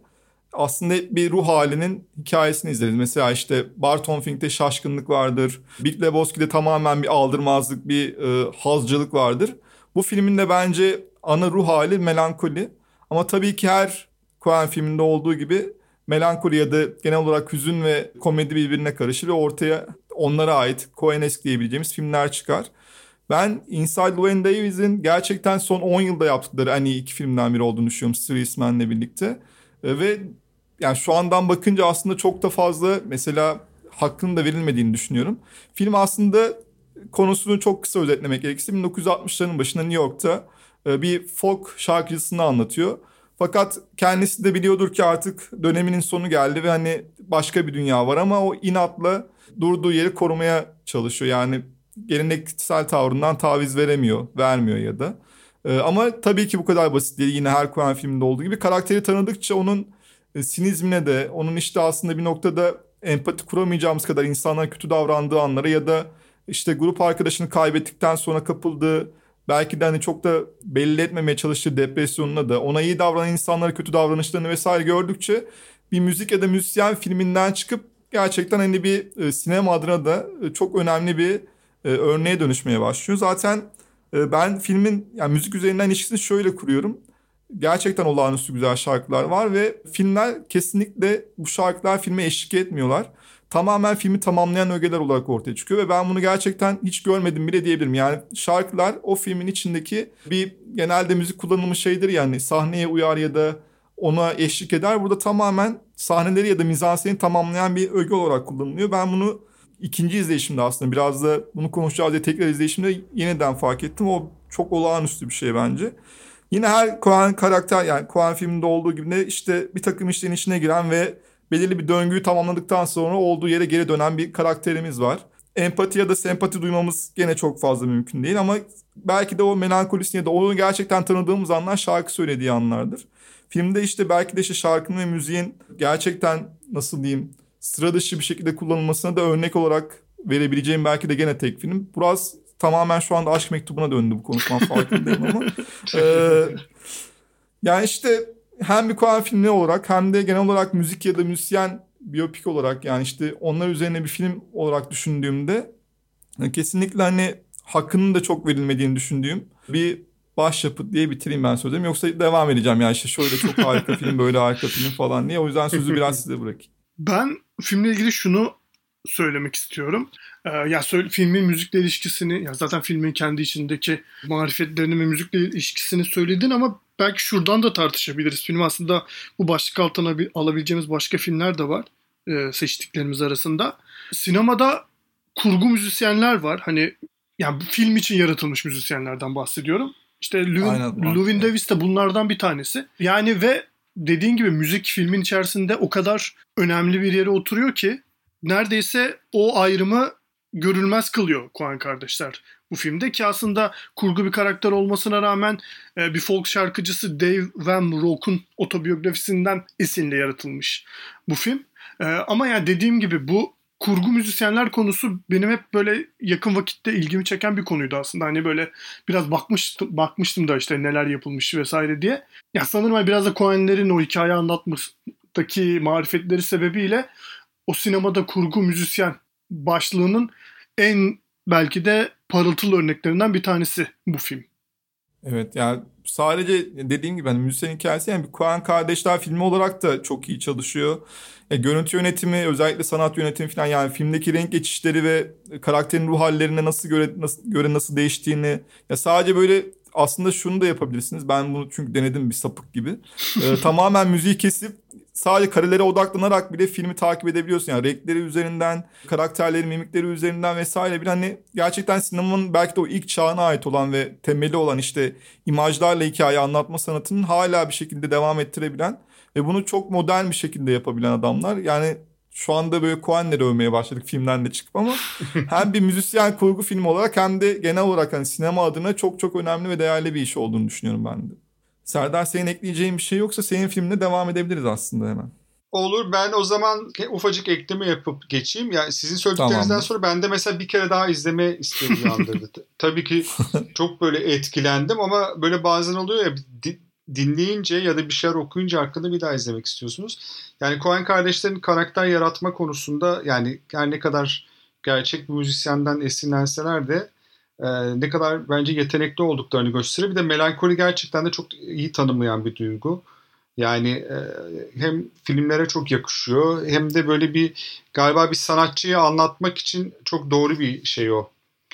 aslında bir ruh halinin hikayesini izleriz. Mesela işte Barton Fink'te şaşkınlık vardır. Big Lebowski'de tamamen bir aldırmazlık, bir e, hazcılık vardır. Bu filmin de bence ana ruh hali melankoli. Ama tabii ki her Coen filminde olduğu gibi melankoli ya da genel olarak hüzün ve komedi birbirine karışır ve ortaya onlara ait Coenesk diyebileceğimiz filmler çıkar. Ben Inside Llewyn Davis'in gerçekten son 10 yılda yaptıkları en iki filmden biri olduğunu düşünüyorum Streisman'le birlikte. Ve yani şu andan bakınca aslında çok da fazla mesela hakkının da verilmediğini düşünüyorum. Film aslında konusunu çok kısa özetlemek gerekirse 1960'ların başında New York'ta bir folk şarkıcısını anlatıyor. Fakat kendisi de biliyordur ki artık döneminin sonu geldi ve hani başka bir dünya var ama o inatla durduğu yeri korumaya çalışıyor. Yani geleneksel tavrından taviz veremiyor, vermiyor ya da. Ama tabii ki bu kadar basit değil. Yine her Coen filminde olduğu gibi karakteri tanıdıkça onun sinizmine de onun işte aslında bir noktada empati kuramayacağımız kadar insanlara kötü davrandığı anlara ya da işte grup arkadaşını kaybettikten sonra kapıldığı belki de hani çok da belli etmemeye çalıştığı depresyonuna da ona iyi davranan insanlara kötü davranışlarını vesaire gördükçe bir müzik ya da müzisyen filminden çıkıp gerçekten hani bir e, sinema adına da e, çok önemli bir e, örneğe dönüşmeye başlıyor. Zaten e, ben filmin yani müzik üzerinden ilişkisini şöyle kuruyorum gerçekten olağanüstü güzel şarkılar var ve filmler kesinlikle bu şarkılar filme eşlik etmiyorlar. Tamamen filmi tamamlayan ögeler olarak ortaya çıkıyor ve ben bunu gerçekten hiç görmedim bile diyebilirim. Yani şarkılar o filmin içindeki bir genelde müzik kullanımı şeydir yani sahneye uyar ya da ona eşlik eder. Burada tamamen sahneleri ya da mizanseni tamamlayan bir öge olarak kullanılıyor. Ben bunu ikinci izleyişimde aslında biraz da bunu konuşacağız diye tekrar izleyişimde yeniden fark ettim. O çok olağanüstü bir şey bence. Yine her Coen karakter yani Coen filminde olduğu gibi de işte bir takım işlerin içine giren ve belirli bir döngüyü tamamladıktan sonra olduğu yere geri dönen bir karakterimiz var. Empati ya da sempati duymamız gene çok fazla mümkün değil ama belki de o melankolisini ya da onu gerçekten tanıdığımız anlar şarkı söylediği anlardır. Filmde işte belki de işte şarkının ve müziğin gerçekten nasıl diyeyim sıra dışı bir şekilde kullanılmasına da örnek olarak verebileceğim belki de gene tek film. Biraz tamamen şu anda aşk mektubuna döndü bu konuşmam farkındayım ama. ee, yani işte hem bir Coen filmi olarak hem de genel olarak müzik ya da müzisyen biyopik olarak yani işte onlar üzerine bir film olarak düşündüğümde kesinlikle hani hakkının da çok verilmediğini düşündüğüm bir başyapıt diye bitireyim ben sözlerimi. Yoksa devam edeceğim yani işte şöyle çok harika film böyle harika film falan diye. O yüzden sözü biraz size bırakayım. Ben filmle ilgili şunu söylemek istiyorum. Ee, ya söyle, filmin müzikle ilişkisini, ya zaten filmin kendi içindeki marifetlerini ve müzikle ilişkisini söyledin ama belki şuradan da tartışabiliriz. Film aslında bu başlık altına bir, alabileceğimiz başka filmler de var e, seçtiklerimiz arasında. Sinemada kurgu müzisyenler var. Hani yani bu film için yaratılmış müzisyenlerden bahsediyorum. İşte Lewin Davis de bunlardan bir tanesi. Yani ve dediğin gibi müzik filmin içerisinde o kadar önemli bir yere oturuyor ki neredeyse o ayrımı görülmez kılıyor Coen kardeşler bu filmde ki aslında kurgu bir karakter olmasına rağmen e, bir folk şarkıcısı Dave Van Rock'un otobiyografisinden esinle yaratılmış bu film. E, ama yani dediğim gibi bu kurgu müzisyenler konusu benim hep böyle yakın vakitte ilgimi çeken bir konuydu aslında. Hani böyle biraz bakmıştım, bakmıştım da işte neler yapılmış vesaire diye. Ya sanırım biraz da Coen'lerin o hikaye anlatmasındaki marifetleri sebebiyle o sinemada kurgu müzisyen başlığının en belki de parıltılı örneklerinden bir tanesi bu film. Evet yani sadece dediğim gibi hani müzisyen hikayesi yani bir Coen kardeşler filmi olarak da çok iyi çalışıyor. Ya, görüntü yönetimi özellikle sanat yönetimi falan yani filmdeki renk geçişleri ve karakterin ruh hallerine nasıl göre nasıl göre nasıl değiştiğini ya sadece böyle aslında şunu da yapabilirsiniz. Ben bunu çünkü denedim bir sapık gibi. Ee, tamamen müziği kesip sadece karelere odaklanarak bile filmi takip edebiliyorsun. Yani renkleri üzerinden, karakterlerin mimikleri üzerinden vesaire bir hani gerçekten sinemanın belki de o ilk çağına ait olan ve temeli olan işte imajlarla hikaye anlatma sanatının hala bir şekilde devam ettirebilen ve bunu çok modern bir şekilde yapabilen adamlar. Yani şu anda böyle Coen'leri övmeye başladık filmden de çıkıp ama hem bir müzisyen kurgu filmi olarak hem de genel olarak hani sinema adına çok çok önemli ve değerli bir iş olduğunu düşünüyorum ben de. Serdar senin ekleyeceğin bir şey yoksa senin filmine devam edebiliriz aslında hemen. Olur ben o zaman ufacık ekleme yapıp geçeyim. Yani sizin söylediklerinizden Tamamdır. sonra ben de mesela bir kere daha izleme isteği uyandırdı. Tabii ki çok böyle etkilendim ama böyle bazen oluyor ya dinleyince ya da bir şeyler okuyunca hakkında bir daha izlemek istiyorsunuz. Yani Coen kardeşlerin karakter yaratma konusunda yani her ne kadar gerçek bir müzisyenden esinlenseler de e, ne kadar bence yetenekli olduklarını gösteriyor. Bir de melankoli gerçekten de çok iyi tanımlayan bir duygu. Yani e, hem filmlere çok yakışıyor hem de böyle bir galiba bir sanatçıyı anlatmak için çok doğru bir şey o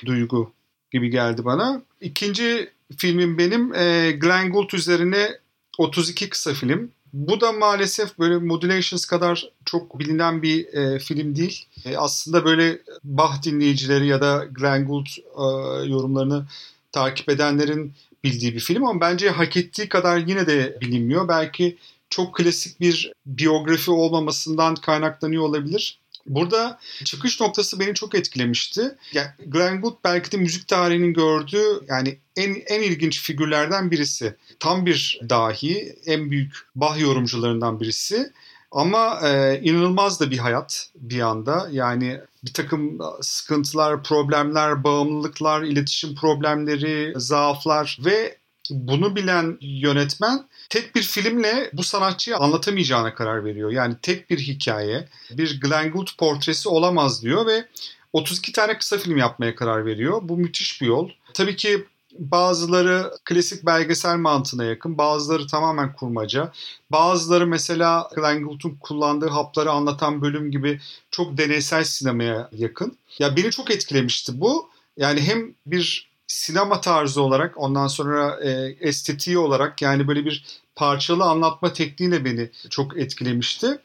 duygu gibi geldi bana. İkinci filmim benim e, Glenn Gould üzerine 32 kısa film. Bu da maalesef böyle Modulations kadar çok bilinen bir e, film değil. E, aslında böyle Bach dinleyicileri ya da Glenn Gould e, yorumlarını takip edenlerin bildiği bir film ama bence hak ettiği kadar yine de bilinmiyor. Belki çok klasik bir biyografi olmamasından kaynaklanıyor olabilir. Burada çıkış noktası beni çok etkilemişti. Yani Glenn Gould belki de müzik tarihinin gördüğü yani en, en ilginç figürlerden birisi. Tam bir dahi, en büyük Bach yorumcularından birisi. Ama e, inanılmaz da bir hayat bir anda. Yani bir takım sıkıntılar, problemler, bağımlılıklar, iletişim problemleri, zaaflar ve bunu bilen yönetmen tek bir filmle bu sanatçıyı anlatamayacağına karar veriyor. Yani tek bir hikaye, bir Glenn Gould portresi olamaz diyor ve 32 tane kısa film yapmaya karar veriyor. Bu müthiş bir yol. Tabii ki bazıları klasik belgesel mantığına yakın, bazıları tamamen kurmaca. Bazıları mesela Glenn Gould'un kullandığı hapları anlatan bölüm gibi çok deneysel sinemaya yakın. Ya beni çok etkilemişti bu. Yani hem bir sinema tarzı olarak ondan sonra e, estetiği olarak yani böyle bir parçalı anlatma tekniğiyle beni çok etkilemişti.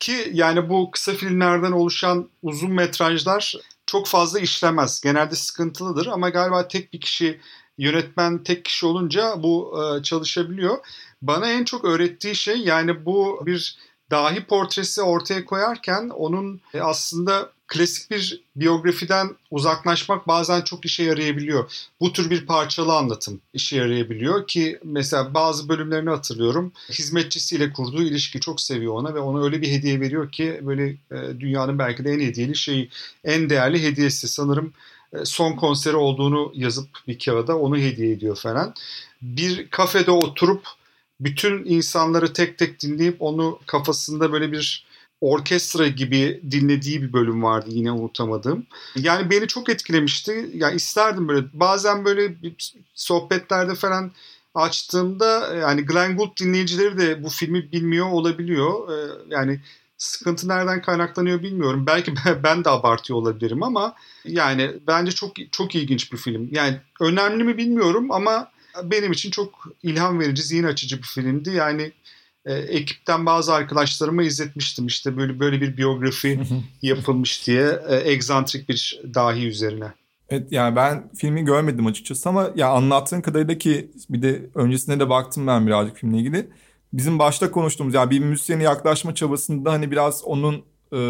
Ki yani bu kısa filmlerden oluşan uzun metrajlar çok fazla işlemez. Genelde sıkıntılıdır ama galiba tek bir kişi yönetmen tek kişi olunca bu e, çalışabiliyor. Bana en çok öğrettiği şey yani bu bir dahi portresi ortaya koyarken onun e, aslında klasik bir biyografiden uzaklaşmak bazen çok işe yarayabiliyor. Bu tür bir parçalı anlatım işe yarayabiliyor ki mesela bazı bölümlerini hatırlıyorum. Hizmetçisiyle kurduğu ilişki çok seviyor ona ve ona öyle bir hediye veriyor ki böyle e, dünyanın belki de en hediyeli şeyi, en değerli hediyesi sanırım e, son konseri olduğunu yazıp bir kağıda onu hediye ediyor falan. Bir kafede oturup bütün insanları tek tek dinleyip onu kafasında böyle bir orkestra gibi dinlediği bir bölüm vardı yine unutamadığım. Yani beni çok etkilemişti. Yani isterdim böyle bazen böyle sohbetlerde falan açtığımda yani Glenn Gould dinleyicileri de bu filmi bilmiyor olabiliyor. Ee, yani sıkıntı nereden kaynaklanıyor bilmiyorum. Belki ben de abartıyor olabilirim ama yani bence çok çok ilginç bir film. Yani önemli mi bilmiyorum ama benim için çok ilham verici, zihin açıcı bir filmdi. Yani e, ekipten bazı arkadaşlarıma izletmiştim işte böyle böyle bir biyografi yapılmış diye e, egzantrik bir dahi üzerine. Evet yani ben filmi görmedim açıkçası ama ya anlattığın kadarıyla ki bir de öncesine de baktım ben birazcık filmle ilgili. Bizim başta konuştuğumuz yani bir müzisyene yaklaşma çabasında hani biraz onun e,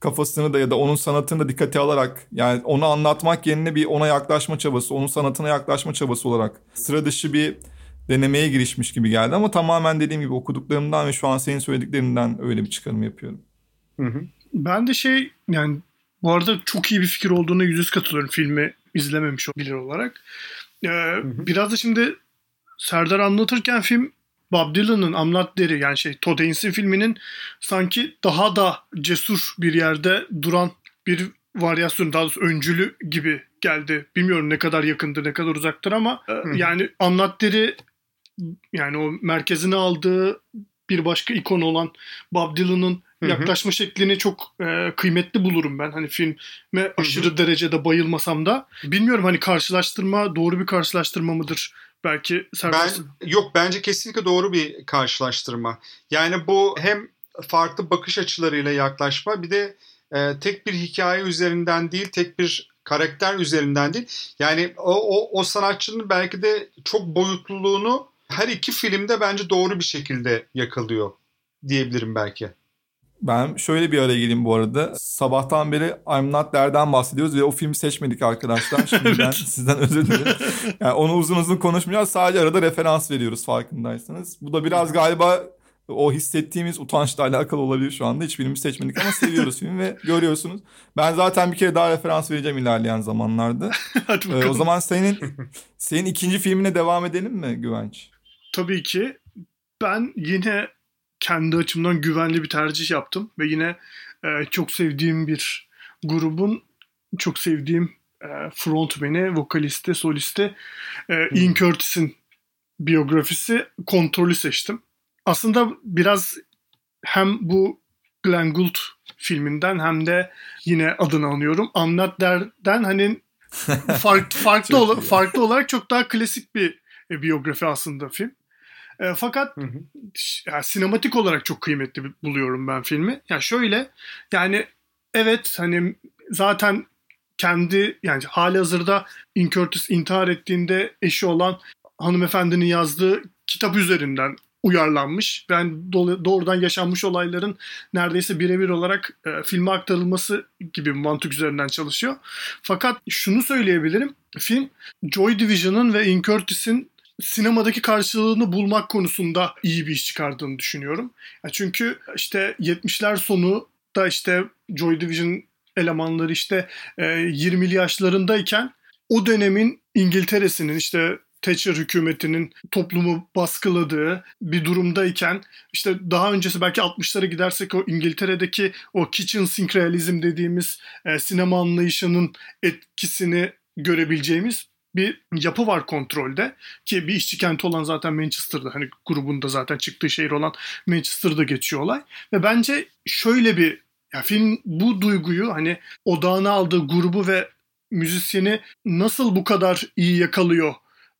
kafasını da ya da onun sanatını da dikkate alarak yani onu anlatmak yerine bir ona yaklaşma çabası, onun sanatına yaklaşma çabası olarak sıra dışı bir denemeye girişmiş gibi geldi ama tamamen dediğim gibi okuduklarımdan ve şu an senin söylediklerinden öyle bir çıkarım yapıyorum. Hı hı. Ben de şey yani bu arada çok iyi bir fikir olduğuna yüz yüz katılıyorum filmi izlememiş bilir olarak. Ee, biraz da şimdi Serdar anlatırken film Bob Dylan'ın Not There yani şey Todd Haynes'in filminin sanki daha da cesur bir yerde duran bir varyasyon daha doğrusu öncülü gibi geldi. Bilmiyorum ne kadar yakındır ne kadar uzaktır ama e, yani Not There'i yani o merkezine aldığı bir başka ikon olan Bob Dylan'ın yaklaşma şeklini çok e, kıymetli bulurum ben. Hani filme aşırı Hı-hı. derecede bayılmasam da. Bilmiyorum hani karşılaştırma doğru bir karşılaştırma mıdır? Belki ben, Yok bence kesinlikle doğru bir karşılaştırma. Yani bu hem farklı bakış açılarıyla yaklaşma bir de e, tek bir hikaye üzerinden değil, tek bir karakter üzerinden değil. Yani o, o, o sanatçının belki de çok boyutluluğunu her iki filmde bence doğru bir şekilde yakalıyor diyebilirim belki. Ben şöyle bir araya gireyim bu arada. Sabahtan beri I'm Not There'den bahsediyoruz ve o filmi seçmedik arkadaşlar. Şimdi ben sizden özür dilerim. Yani onu uzun uzun konuşmayacağız. Sadece arada referans veriyoruz farkındaysanız. Bu da biraz galiba o hissettiğimiz utançla alakalı olabilir şu anda. Hiç filmi seçmedik ama seviyoruz filmi ve görüyorsunuz. Ben zaten bir kere daha referans vereceğim ilerleyen zamanlarda. Hadi bakalım. Ee, o zaman senin senin ikinci filmine devam edelim mi Güvenç? Tabii ki. Ben yine kendi açımdan güvenli bir tercih yaptım ve yine e, çok sevdiğim bir grubun çok sevdiğim e, frontmeni, vokalisti, solisti e, hmm. Ian Curtis'in biyografisi Kontrol'ü seçtim. Aslında biraz hem bu Glenn Gould filminden hem de yine adını anıyorum. Amnat Der'den hani farklı farklı, ol, farklı olarak çok daha klasik bir e, biyografi aslında film. E, fakat hı hı. Yani sinematik olarak çok kıymetli buluyorum ben filmi. Yani şöyle yani evet hani zaten kendi yani hali hazırda In Curtis intihar ettiğinde eşi olan hanımefendinin yazdığı kitap üzerinden uyarlanmış. Ben doğrudan yaşanmış olayların neredeyse birebir olarak e, filme aktarılması gibi mantık üzerinden çalışıyor. Fakat şunu söyleyebilirim. Film Joy Division'ın ve In Curtis'in sinemadaki karşılığını bulmak konusunda iyi bir iş çıkardığını düşünüyorum. Çünkü işte 70'ler sonu da işte Joy Division elemanları işte e, 20'li yaşlarındayken o dönemin İngiltere'sinin işte Thatcher hükümetinin toplumu baskıladığı bir durumdayken işte daha öncesi belki 60'lara gidersek o İngiltere'deki o kitchen syncrealism dediğimiz e, sinema anlayışının etkisini görebileceğimiz bir yapı var kontrolde ki bir işçi kenti olan zaten Manchester'da hani grubunda zaten çıktığı şehir olan Manchester'da geçiyor olay ve bence şöyle bir ya film bu duyguyu hani odağına aldığı grubu ve müzisyeni nasıl bu kadar iyi yakalıyor?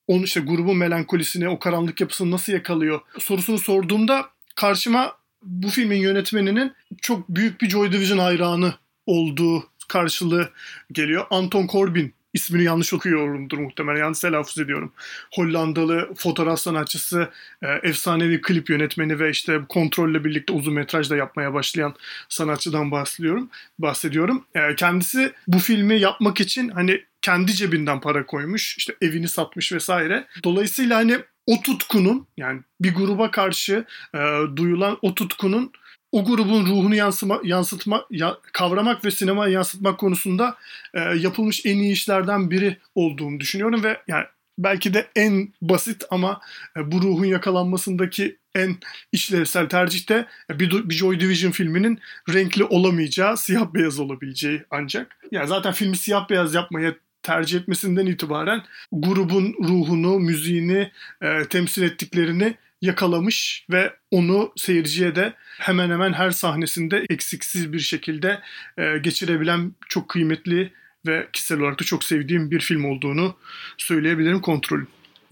Onu işte grubun melankolisini, o karanlık yapısını nasıl yakalıyor sorusunu sorduğumda karşıma bu filmin yönetmeninin çok büyük bir Joy Division hayranı olduğu karşılığı geliyor. Anton Corbin ismini yanlış okuyorumdur muhtemelen. Yanlış telaffuz ediyorum. Hollandalı fotoğraf sanatçısı, e, efsanevi klip yönetmeni ve işte kontrolle birlikte uzun metrajda yapmaya başlayan sanatçıdan bahsediyorum. bahsediyorum. E, kendisi bu filmi yapmak için hani kendi cebinden para koymuş. işte evini satmış vesaire. Dolayısıyla hani o tutkunun yani bir gruba karşı e, duyulan o tutkunun o grubun ruhunu yansıma, yansıtma, ya, kavramak ve sinema yansıtmak konusunda e, yapılmış en iyi işlerden biri olduğunu düşünüyorum ve yani belki de en basit ama e, bu ruhun yakalanmasındaki en işlevsel tercih de e, bir, bir Joy Division filminin renkli olamayacağı, siyah beyaz olabileceği ancak. Yani zaten filmi siyah beyaz yapmaya tercih etmesinden itibaren grubun ruhunu, müziğini e, temsil ettiklerini yakalamış ve onu seyirciye de hemen hemen her sahnesinde eksiksiz bir şekilde e, geçirebilen çok kıymetli ve kişisel olarak da çok sevdiğim bir film olduğunu söyleyebilirim kontrolün.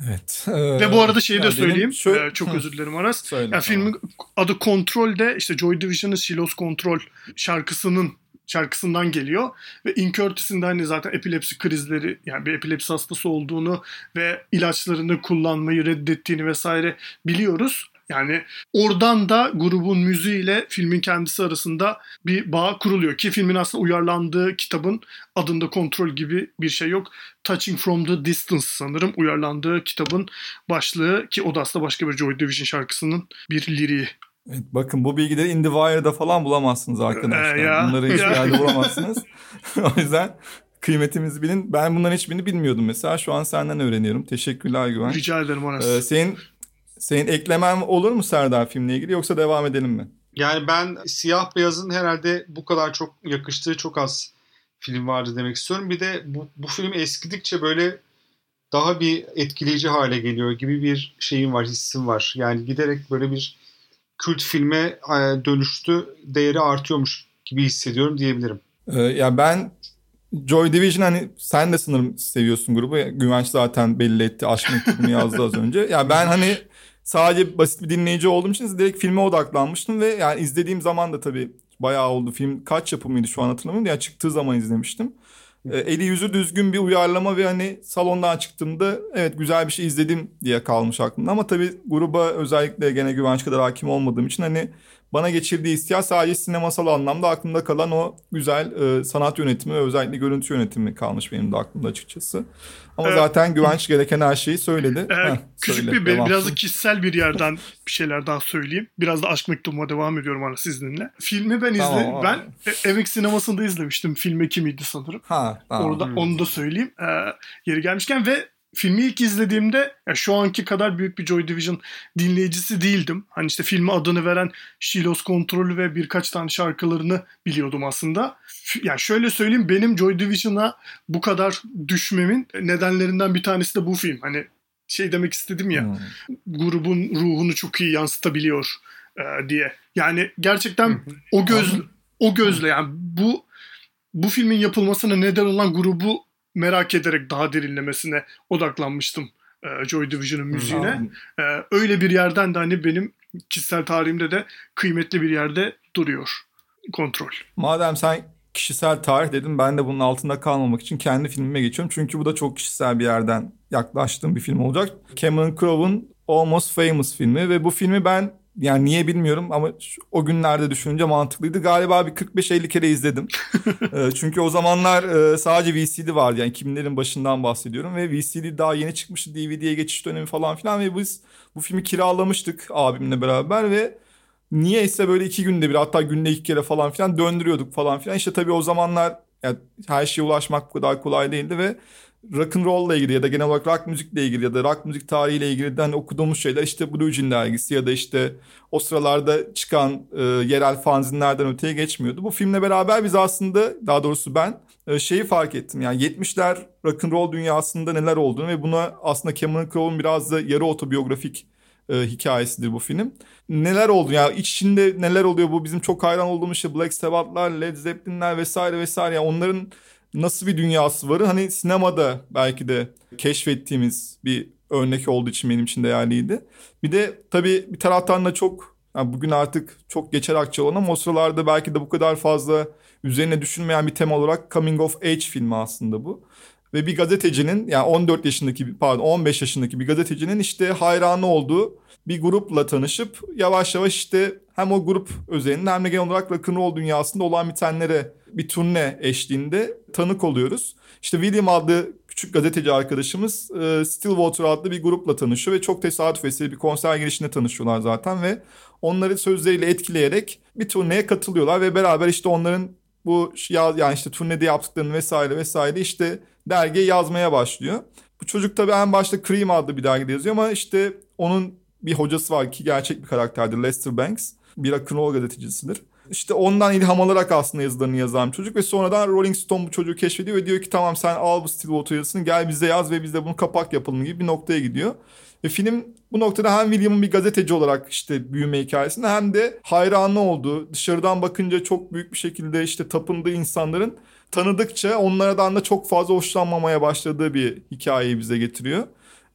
Evet. Ee, Ve bu arada şeyi de söyleyeyim. Şöyle, ee, çok özür dilerim Aras. Söyle, yani filmin adı Kontrol'de işte Joy Division'ın Silos Kontrol şarkısının şarkısından geliyor. Ve In Curtis'in hani zaten epilepsi krizleri yani bir epilepsi hastası olduğunu ve ilaçlarını kullanmayı reddettiğini vesaire biliyoruz. Yani oradan da grubun müziğiyle filmin kendisi arasında bir bağ kuruluyor ki filmin aslında uyarlandığı kitabın adında kontrol gibi bir şey yok. Touching from the Distance sanırım uyarlandığı kitabın başlığı ki o da aslında başka bir Joy Division şarkısının bir liriği Evet, bakın bu bilgileri IndieWire'da falan bulamazsınız arkadaşlar. Ee, ya. Bunları hiçbir yerde bulamazsınız. o yüzden kıymetimizi bilin. Ben bunların hiçbirini bilmiyordum mesela. Şu an senden öğreniyorum. Teşekkürler Güven. Rica ederim Aras. Ee, senin senin eklemen olur mu Serdar filmle ilgili yoksa devam edelim mi? Yani ben siyah beyazın herhalde bu kadar çok yakıştığı çok az film vardı demek istiyorum. Bir de bu, bu film eskidikçe böyle daha bir etkileyici hale geliyor gibi bir şeyim var, hissim var. Yani giderek böyle bir kült filme e, dönüştü, değeri artıyormuş gibi hissediyorum diyebilirim. Ee, ya ben Joy Division hani sen de sanırım seviyorsun grubu. Güvenç zaten belli etti. Aşk mektubunu yazdı az önce. Ya ben hani sadece basit bir dinleyici olduğum için direkt filme odaklanmıştım ve yani izlediğim zaman da tabii bayağı oldu. Film kaç yapımıydı şu an hatırlamıyorum. Ya çıktığı zaman izlemiştim. Ee, eli yüzü düzgün bir uyarlama ve hani salondan çıktığımda evet güzel bir şey izledim diye kalmış aklımda. Ama tabii gruba özellikle gene güvenç kadar hakim olmadığım için hani bana geçirdiği hissiyat sadece sinemasal anlamda aklımda kalan o güzel e, sanat yönetimi ve özellikle görüntü yönetimi kalmış benim de aklımda açıkçası. Ama Evet. zaten güvenç gereken her şeyi söyledi. Ee, Heh, küçük söyle, bir devam. biraz da kişisel bir yerden bir şeyler daha söyleyeyim. Biraz da aşk mektubuma devam ediyorum Aras izninle. Filmi ben izle Tamam, abi. ben e, Evex sinemasında izlemiştim. Film ekimiydi sanırım. Ha, tamam. Orada Hmm. onu da söyleyeyim. Ee, yeri gelmişken ve filmi ilk izlediğimde ya şu anki kadar büyük bir Joy Division dinleyicisi değildim. Hani işte filme adını veren Shilos Kontrolü ve birkaç tane şarkılarını biliyordum aslında. F- Yani şöyle söyleyeyim benim Joy Division'a bu kadar düşmemin nedenlerinden bir tanesi de bu film. Hani şey demek istedim ya Hmm. grubun ruhunu çok iyi yansıtabiliyor e, diye. Yani gerçekten o göz o gözle yani bu bu filmin yapılmasına neden olan grubu merak ederek daha derinlemesine odaklanmıştım e, Joy Division'ın müziğine. Tamam. E, öyle bir yerden de hani benim kişisel tarihimde de kıymetli bir yerde duruyor. Kontrol. Madem sen kişisel tarih dedin ben de bunun altında kalmamak için kendi filmime geçiyorum. Çünkü bu da çok kişisel bir yerden yaklaştığım bir film olacak. Cameron Crowe'un Almost Famous filmi ve bu filmi ben yani niye bilmiyorum ama şu- o günlerde düşününce mantıklıydı. Galiba bir 45-50 kere izledim. Ee, Çünkü o zamanlar e, sadece VCD vardı yani 2000'lerin başından bahsediyorum ve VCD daha yeni çıkmıştı DVD'ye geçiş dönemi falan filan ve biz bu filmi kiralamıştık abimle beraber ve niyeyse böyle iki günde bir hatta günde iki kere falan filan döndürüyorduk falan filan. İşte tabii o zamanlar yani her şeye ulaşmak bu kadar kolay değildi ve rock and roll ile ilgili ya da genel olarak rock müzikle ilgili ya da rock müzik tarihiyle ilgili de hani okuduğumuz şeyler işte Blue Jean dergisi ya da işte o sıralarda çıkan e, yerel fanzinlerden öteye geçmiyordu. Bu filmle beraber biz aslında daha doğrusu ben e, şeyi fark ettim. Yani 70'ler rock and roll dünyasında neler olduğunu ve buna aslında Cameron Crowe'un biraz da yarı otobiyografik e, hikayesidir bu film. Neler oldu ya içinde neler oluyor bu bizim çok hayran olduğumuz işte Black Sabbath'lar, Led Zeppelin'ler vesaire vesaire yani onların nasıl bir dünyası var? Hani sinemada belki de keşfettiğimiz bir örnek olduğu için benim için değerliydi. Bir de tabii bir taraftan da çok yani bugün artık çok geçer akçe olan ama o sıralarda belki de bu kadar fazla üzerine düşünmeyen bir tema olarak Coming of Age filmi aslında bu. Ve bir gazetecinin yani 14 yaşındaki pardon 15 yaşındaki bir gazetecinin işte hayranı olduğu bir grupla tanışıp yavaş yavaş işte hem o grup özelinde hem de genel olarak rock'n'roll dünyasında olan bitenlere bir turne eşliğinde tanık oluyoruz. İşte William adlı küçük gazeteci arkadaşımız e, Stillwater adlı bir grupla tanışıyor ve çok tesadüf eseri bir konser girişinde tanışıyorlar zaten ve onları sözleriyle etkileyerek bir turneye katılıyorlar ve beraber işte onların bu ya- yani işte turnede yaptıklarını vesaire vesaire işte dergiye yazmaya başlıyor. Bu çocuk tabii en başta Cream adlı bir dergide yazıyor ama işte onun bir hocası var ki gerçek bir karakterdir Lester Banks. Bir rock'n'roll gazetecisidir. İşte ondan ilham alarak aslında yazılarını yazan bir çocuk ve sonradan Rolling Stone bu çocuğu keşfediyor ve diyor ki tamam sen al bu Stillwater yazısını gel bize yaz ve biz de bunu kapak yapalım gibi bir noktaya gidiyor. Ve film bu noktada hem William'ın bir gazeteci olarak işte büyüme hikayesinde hem de hayranı olduğu, dışarıdan bakınca çok büyük bir şekilde işte tapındığı insanların tanıdıkça onlardan da çok fazla hoşlanmamaya başladığı bir hikayeyi bize getiriyor.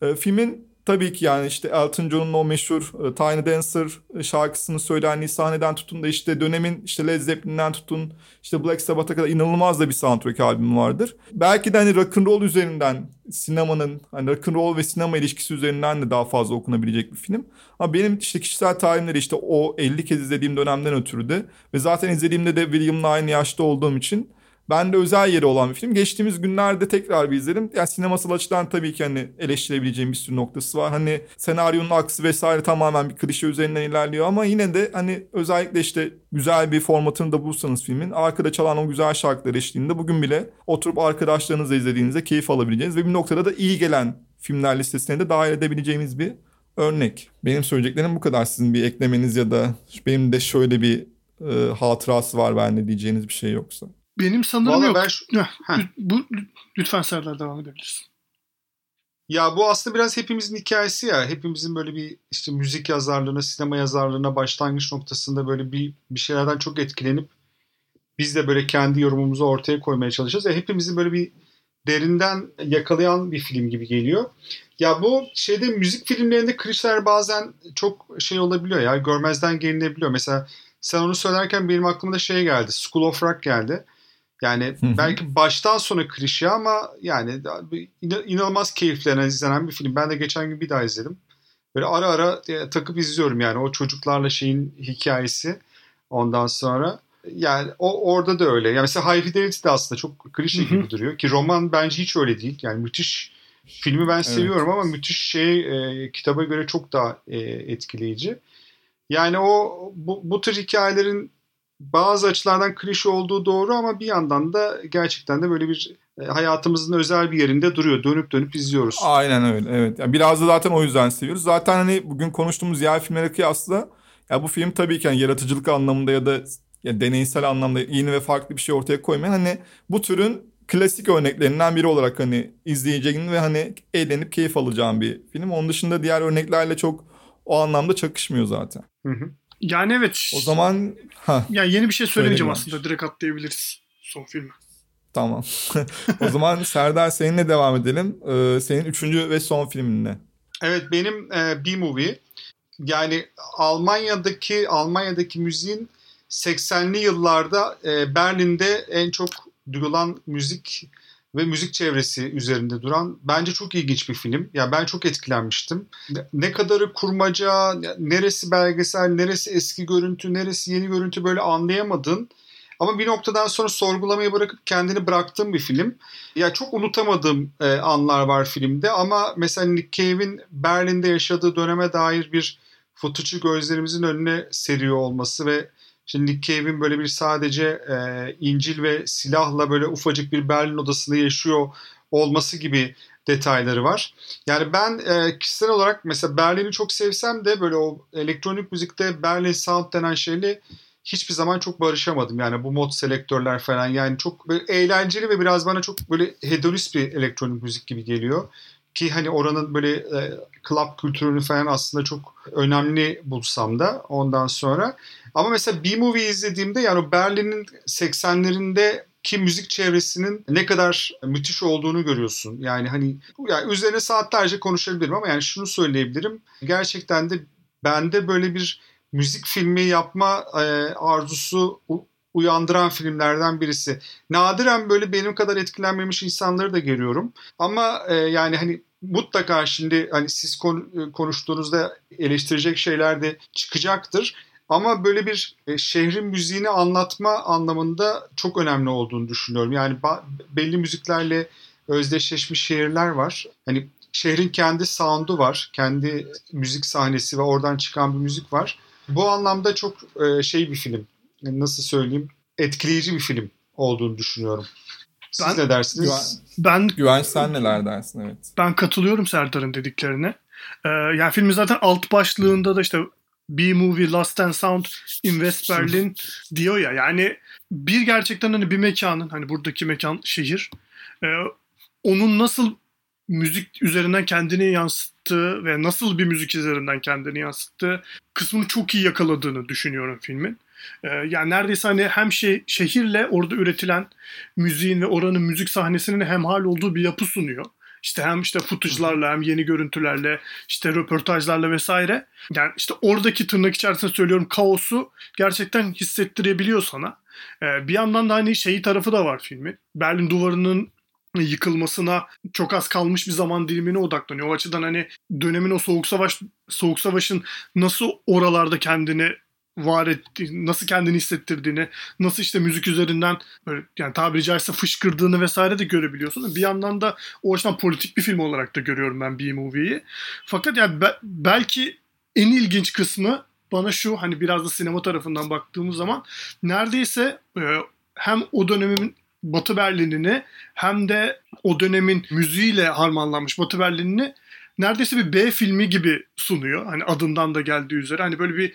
E, filmin tabii ki yani işte Elton John'un o meşhur e, Tiny Dancer şarkısını söylendiği sahneden tutun da işte dönemin işte Led Zeppelin'den tutun işte Black Sabbath'a kadar inanılmaz da bir soundtrack albümü vardır. Belki de hani rock'n'roll üzerinden sinemanın hani rock'n'roll ve sinema ilişkisi üzerinden de daha fazla okunabilecek bir film. Ama benim işte kişisel tarihimleri işte o 50 kez izlediğim dönemden ötürü de ve zaten izlediğimde de William'la aynı yaşta olduğum için Ben de özel yeri olan bir film. Geçtiğimiz günlerde tekrar bir izledim. Yani sinemasal açıdan tabii ki hani eleştirebileceğim bir sürü noktası var. Hani senaryonun aksı vesaire tamamen bir klişe üzerinden ilerliyor ama yine de hani özellikle işte güzel bir formatını da bulsanız filmin arkada çalan o güzel şarkılar eşliğinde bugün bile oturup arkadaşlarınızla izlediğinizde keyif alabileceğiniz ve bir noktada da iyi gelen filmler listesine de dahil edebileceğimiz bir örnek. Benim söyleyeceklerim bu kadar. Sizin bir eklemeniz ya da benim de şöyle bir e, hatırası var bende diyeceğiniz bir şey yoksa. Benim sanırım Vallahi yok. ben şu- Heh, bu, lü- lütfen Serdar devam edebilirsin. Ya bu aslında biraz hepimizin hikayesi ya. Hepimizin böyle bir işte müzik yazarlığına, sinema yazarlığına başlangıç noktasında böyle bir bir şeylerden çok etkilenip biz de böyle kendi yorumumuzu ortaya koymaya çalışacağız. Ya hepimizin böyle bir derinden yakalayan bir film gibi geliyor. Ya bu şeyde müzik filmlerinde klişeler bazen çok şey olabiliyor ya. Görmezden gelinebiliyor. Mesela sen onu söylerken benim aklıma da şey geldi. School of Rock geldi. Yani belki baştan sona klişe ama yani ina- inanılmaz keyiflenen izlenen bir film. Ben de geçen gün bir daha izledim. Böyle ara ara e, takıp izliyorum yani o çocuklarla şeyin hikayesi ondan sonra. Yani o orada da öyle. Yani mesela High Fidelity de aslında çok klişe gibi duruyor. Ki roman bence hiç öyle değil. Yani müthiş filmi ben seviyorum ama müthiş şey e, kitaba göre çok daha e, etkileyici. Yani o bu, bu tür hikayelerin bazı açılardan klişe olduğu doğru ama bir yandan da gerçekten de böyle bir e, hayatımızın özel bir yerinde duruyor. Dönüp dönüp izliyoruz. Aynen öyle evet. Yani biraz da zaten o yüzden seviyoruz. Zaten hani bugün konuştuğumuz diğer filmlere kıyasla ya bu film tabii ki yani yaratıcılık anlamında ya da ya deneysel anlamda yeni ve farklı bir şey ortaya koymayan hani bu türün klasik örneklerinden biri olarak hani izleyeceğin ve hani eğlenip keyif alacağın bir film. Onun dışında diğer örneklerle çok o anlamda çakışmıyor zaten. Hı hı. Yani evet. O zaman ha yani yeni bir şey söylemeyeceğim Söyle aslında. Direkt atlayabiliriz son filme. tamam. o zaman Serdar seninle devam edelim. Ee, senin üçüncü ve son filmin ne? Evet benim e, B-Movie yani Almanya'daki Almanya'daki müziğin 80'li yıllarda e, Berlin'de en çok duyulan müzik ve müzik çevresi üzerinde duran bence çok ilginç bir film. Ya ben çok etkilenmiştim. Ne- kadarı kurmaca, neresi belgesel, neresi eski görüntü, neresi yeni görüntü böyle anlayamadın. Ama bir noktadan sonra sorgulamayı bırakıp kendini bıraktığım bir film. Ya çok unutamadığım e, anlar var filmde ama mesela Nick Cave'in Berlin'de yaşadığı döneme dair bir footage'ı gözlerimizin önüne seriyor olması ve Şimdi Nick Cave'in böyle bir sadece e, İncil ve silahla böyle ufacık bir Berlin odasında yaşıyor olması gibi detayları var. Yani ben e, kişisel olarak mesela Berlin'i çok sevsem de böyle o elektronik müzikte Berlin Sound denen şeyle hiçbir zaman çok barışamadım. Yani bu mod selektörler falan yani çok böyle eğlenceli ve biraz bana çok böyle hedonist bir elektronik müzik gibi geliyor. Ki hani oranın böyle e, club kültürünü falan aslında çok önemli bulsam da ondan sonra. Ama mesela B-Movie izlediğimde yani Berlin'in 80'lerinde ki müzik çevresinin ne kadar müthiş olduğunu görüyorsun. Yani hani yani üzerine saatlerce konuşabilirim ama yani şunu söyleyebilirim. Gerçekten de bende böyle bir müzik filmi yapma e, arzusu uyandıran filmlerden birisi. Nadiren böyle benim kadar etkilenmemiş insanları da görüyorum. Ama e, yani hani mutlaka şimdi hani siz kon- konuştuğunuzda eleştirecek şeyler de çıkacaktır. Ama böyle bir e, şehrin müziğini anlatma anlamında çok önemli olduğunu düşünüyorum. Yani belli müziklerle özdeşleşmiş şehirler var. Hani şehrin kendi sound'u var, kendi müzik sahnesi ve oradan çıkan bir müzik var. Bu anlamda çok e, şey bir film. Nasıl söyleyeyim? Etkileyici bir film olduğunu düşünüyorum. Siz Ben- ne dersiniz? Ben Güvenç sen neler dersin evet. ben katılıyorum Serdar'ın dediklerine. Ee, yani filmin zaten alt başlığında da işte B-Movie Lost and Sound in West Berlin diyor ya. Yani bir gerçekten hani bir mekanın hani buradaki mekan şehir e, onun nasıl müzik üzerinden kendini yansıttığı ve nasıl bir müzik üzerinden kendini yansıttığı kısmını çok iyi yakaladığını düşünüyorum filmin. Ee, yani neredeyse hani hem şey şehirle orada üretilen müziğin ve oranın müzik sahnesinin hemhal olduğu bir yapı sunuyor. İşte hem işte footage'larla hem yeni görüntülerle işte röportajlarla vesaire. Yani işte oradaki tırnak içerisinde söylüyorum kaosu gerçekten hissettirebiliyor sana. Ee, bir yandan da hani şeyi tarafı da var filmin. Berlin duvarının yıkılmasına çok az kalmış bir zaman dilimine odaklanıyor. O açıdan hani dönemin o soğuk savaş soğuk savaşın nasıl oralarda kendini var ettiğini, nasıl kendini hissettirdiğini, nasıl işte müzik üzerinden böyle yani tabiri caizse fışkırdığını vesaire de görebiliyorsun. Bir yandan da o açıdan politik bir film olarak da görüyorum ben B-Movie'yi. Fakat yani be- belki en ilginç kısmı bana şu hani biraz da sinema tarafından baktığımız zaman neredeyse e, hem o dönemin Batı Berlin'ini hem de o dönemin müziğiyle harmanlanmış Batı Berlin'ini neredeyse bir B filmi gibi sunuyor. Hani adından da geldiği üzere. Hani böyle bir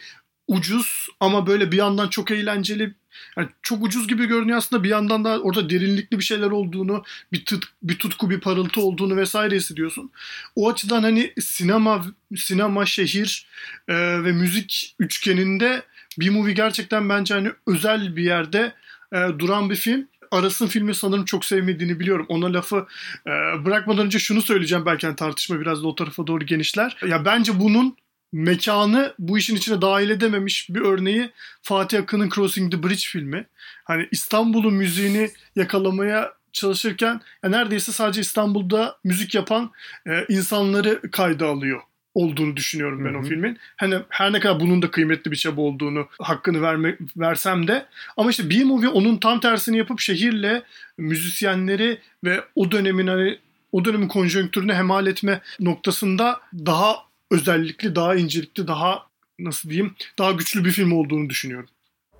ucuz ama böyle bir yandan çok eğlenceli yani çok ucuz gibi görünüyor aslında bir yandan da orada derinlikli bir şeyler olduğunu, bir, tut, bir tutku, bir parıltı olduğunu vesaire hissediyorsun. O açıdan hani sinema, sinema, şehir e, ve müzik üçgeninde bir movie gerçekten bence hani özel bir yerde e, duran bir film. Aras'ın filmi sanırım çok sevmediğini biliyorum. Ona lafı e, bırakmadan önce şunu söyleyeceğim belki hani tartışma biraz da o tarafa doğru genişler. Ya bence bunun mekanı bu işin içine dahil edememiş bir örneği Fatih Akın'ın Crossing the Bridge filmi. Hani İstanbul'un müziğini yakalamaya çalışırken ya neredeyse sadece İstanbul'da müzik yapan e, insanları kayda alıyor olduğunu düşünüyorum ben Hı-hı. o filmin. Hani her ne kadar bunun da kıymetli bir çaba olduğunu hakkını verme, versem de ama işte B-Movie onun tam tersini yapıp şehirle müzisyenleri ve o dönemin hani o dönemin konjonktürünü hemal etme noktasında daha özellikli, daha incelikli, daha nasıl diyeyim, daha güçlü bir film olduğunu düşünüyorum.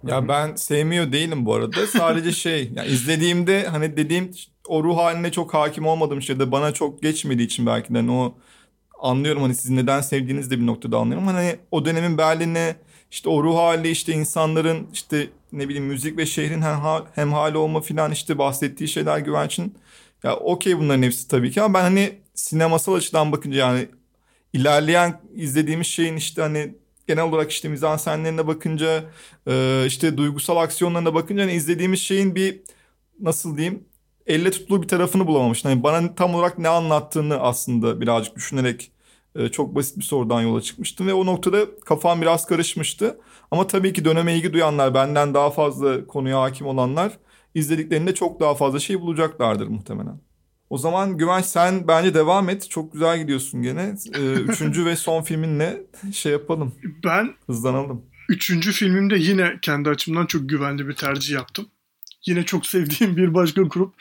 Ya ben sevmiyor değilim bu arada. Sadece şey, yani izlediğimde hani dediğim o ruh haline çok hakim olmadığım şey de bana çok geçmediği için belki de hani o anlıyorum hani sizin neden sevdiğinizi de bir noktada anlıyorum. Hani o dönemin Berlin'e işte o ruh hali işte insanların işte ne bileyim müzik ve şehrin hem, hem hali olma filan işte bahsettiği şeyler güvençin. Ya okey bunların hepsi tabii ki ama ben hani sinemasal açıdan bakınca yani ilerleyen izlediğimiz şeyin işte hani genel olarak işte mizansenlerine bakınca e, işte duygusal aksiyonlarına bakınca hani izlediğimiz şeyin bir nasıl diyeyim elle tutulur bir tarafını bulamamış. Hani bana tam olarak ne anlattığını aslında birazcık düşünerek e, çok basit bir sorudan yola çıkmıştım ve o noktada kafam biraz karışmıştı. Ama tabii ki döneme ilgi duyanlar, benden daha fazla konuya hakim olanlar izlediklerinde çok daha fazla şey bulacaklardır muhtemelen. O zaman Güvenç sen bence devam et. Çok güzel gidiyorsun gene. Ee, üçüncü ve son filminle şey yapalım. Ben hızlanalım. Üçüncü filmimde yine kendi açımdan çok güvenli bir tercih yaptım. Yine çok sevdiğim bir başka grup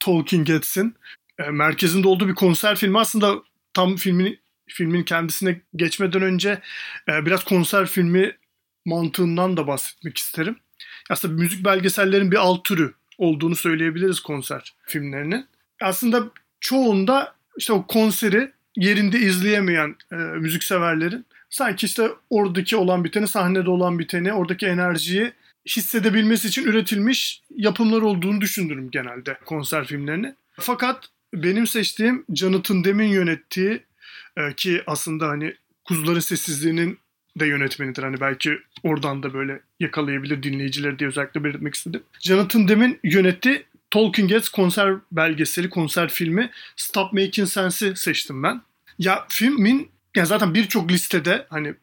Talking Heads'in e, merkezinde olduğu bir konser filmi. Aslında tam filmin filmin kendisine geçmeden önce e, biraz konser filmi mantığından da bahsetmek isterim. Aslında müzik belgesellerin bir alt türü olduğunu söyleyebiliriz konser filmlerinin aslında çoğunda işte o konseri yerinde izleyemeyen e, müzikseverlerin sanki işte oradaki olan biteni, sahnede olan biteni, oradaki enerjiyi hissedebilmesi için üretilmiş yapımlar olduğunu düşünürüm genelde konser filmlerini. Fakat benim seçtiğim Jonathan Dem'in yönettiği e, ki aslında hani Kuzuların Sessizliği'nin de yönetmenidir. Hani belki oradan da böyle yakalayabilir dinleyicileri diye özellikle belirtmek istedim. Jonathan Dem'in yönettiği Talking Heads konser belgeseli, konser filmi Stop Making Sense'i seçtim ben. Ya filmin ya zaten birçok listede hani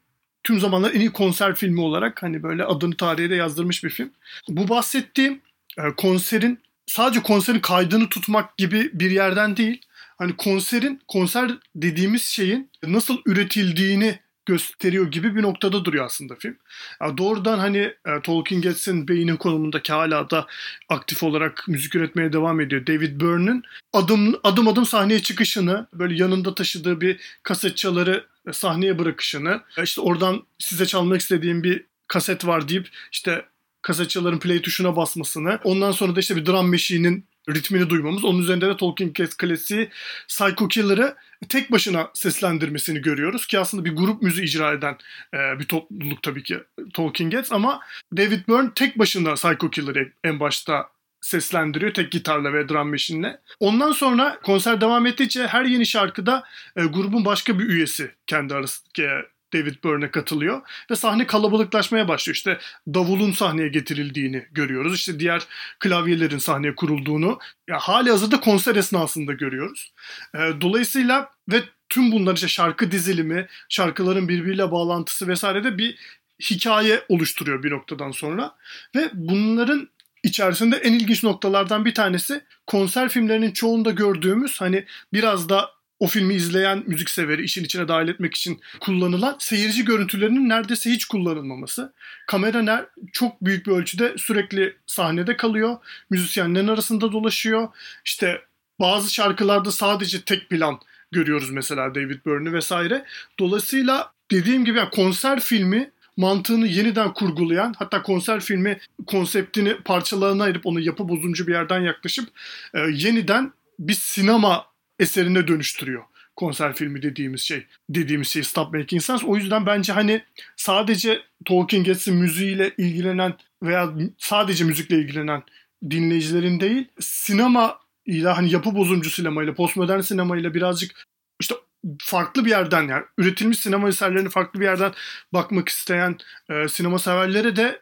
tüm zamanlar en iyi konser filmi olarak hani böyle adını tarihe de yazdırmış bir film. Bu bahsettiğim e, konserin sadece konserin kaydını tutmak gibi bir yerden değil. Hani konserin konser dediğimiz şeyin nasıl üretildiğini gösteriyor gibi bir noktada duruyor aslında film. Yani doğrudan hani e, Tolkien Heads'in beynin konumundaki hala da aktif olarak müzik üretmeye devam ediyor. David Byrne'ın adım adım adım sahneye çıkışını, böyle yanında taşıdığı bir kaset çaları sahneye bırakışını, e, işte oradan size çalmak istediğim bir kaset var deyip işte kasetçaların play tuşuna basmasını, ondan sonra da işte bir drum machine'in ritmini duymamız. Onun üzerinde de Tolkien klasiği Psycho Killer'ı tek başına seslendirmesini görüyoruz ki aslında bir grup müziği icra eden e, bir topluluk tabii ki Tolkien Gets ama David Byrne tek başına Psycho Killer'ı en başta seslendiriyor tek gitarla ve drum machine'le. Ondan sonra konser devam ettikçe her yeni şarkıda e, grubun başka bir üyesi kendi arasındaki David Byrne'e katılıyor ve sahne kalabalıklaşmaya başlıyor. İşte davulun sahneye getirildiğini görüyoruz. İşte diğer klavyelerin sahneye kurulduğunu ya hali hazırda konser esnasında görüyoruz. E, dolayısıyla ve tüm bunlar işte şarkı dizilimi, şarkıların birbiriyle bağlantısı vesaire de bir hikaye oluşturuyor bir noktadan sonra. Ve bunların içerisinde en ilginç noktalardan bir tanesi konser filmlerinin çoğunda gördüğümüz hani biraz da o filmi izleyen müzikseveri işin içine dahil etmek için kullanılan seyirci görüntülerinin neredeyse hiç kullanılmaması. Kamera ner çok büyük bir ölçüde sürekli sahnede kalıyor. Müzisyenlerin arasında dolaşıyor. İşte bazı şarkılarda sadece tek plan görüyoruz mesela David Byrne'ı vesaire. Dolayısıyla dediğim gibi yani konser filmi mantığını yeniden kurgulayan hatta konser filmi konseptini parçalarına ayırıp onu yapı bozumcu bir yerden yaklaşıp e, yeniden bir sinema eserine dönüştürüyor konser filmi dediğimiz şey. Dediğimiz şey Stop Making Sense. O yüzden bence hani sadece Talking Heads'in müziğiyle ilgilenen veya sadece müzikle ilgilenen dinleyicilerin değil sinema ile hani yapı bozumcu sinemayla, postmodern sinemayla birazcık işte farklı bir yerden yani üretilmiş sinema eserlerini farklı bir yerden bakmak isteyen e, sinema severlere de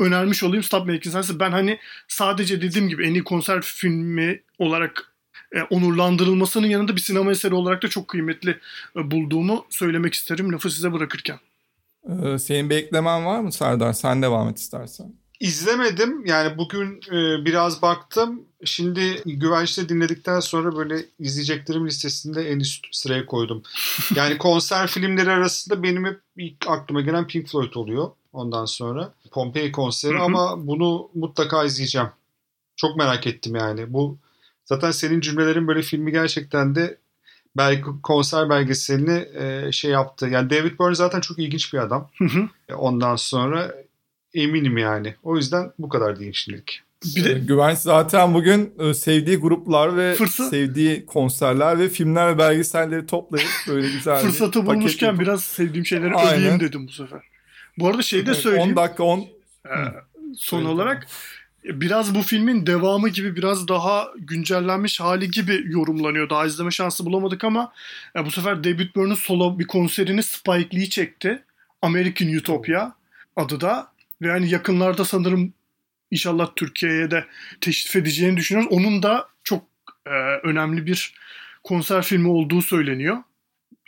önermiş olayım Stop Making Sense. Ben hani sadece dediğim gibi en iyi konser filmi olarak e, onurlandırılmasının yanında bir sinema eseri olarak da çok kıymetli e, bulduğumu söylemek isterim lafı size bırakırken. Ee, senin bir eklemen var mı Serdar? Sen devam et istersen. İzlemedim. Yani bugün e, biraz baktım. Şimdi Güvenç'te dinledikten sonra böyle izleyeceklerim listesinde en üst sıraya koydum. Yani konser filmleri arasında benim hep ilk aklıma gelen Pink Floyd oluyor. Ondan sonra Pompei konseri ama bunu mutlaka izleyeceğim. Çok merak ettim yani. Bu zaten senin cümlelerin böyle filmi gerçekten de belki konser belgeselini e, şey yaptı. Yani David Byrne zaten çok ilginç bir adam. Hı hı. E, Ondan sonra eminim yani. O yüzden bu kadar diyeyim şimdilik. bir de Güvenç zaten bugün e, sevdiği gruplar ve Fırsat- sevdiği konserler ve filmler ve belgeselleri toplayıp böyle güzel bir fırsatı paket bulmuşken yapıp- biraz sevdiğim şeyleri Aynen. öveyim dedim bu sefer. Bu arada şey de söyleyeyim. 10 dakika 10 Ee, son Söyle, olarak biraz bu filmin devamı gibi biraz daha güncellenmiş hali gibi yorumlanıyor. Daha izleme şansı bulamadık ama e, bu sefer David Byrne'ın solo bir konserini Spike Lee çekti. American Utopia adı da. Ve yani yakınlarda sanırım inşallah Türkiye'ye de teşrif edeceğini düşünüyoruz. Onun da çok e, önemli bir konser filmi olduğu söyleniyor.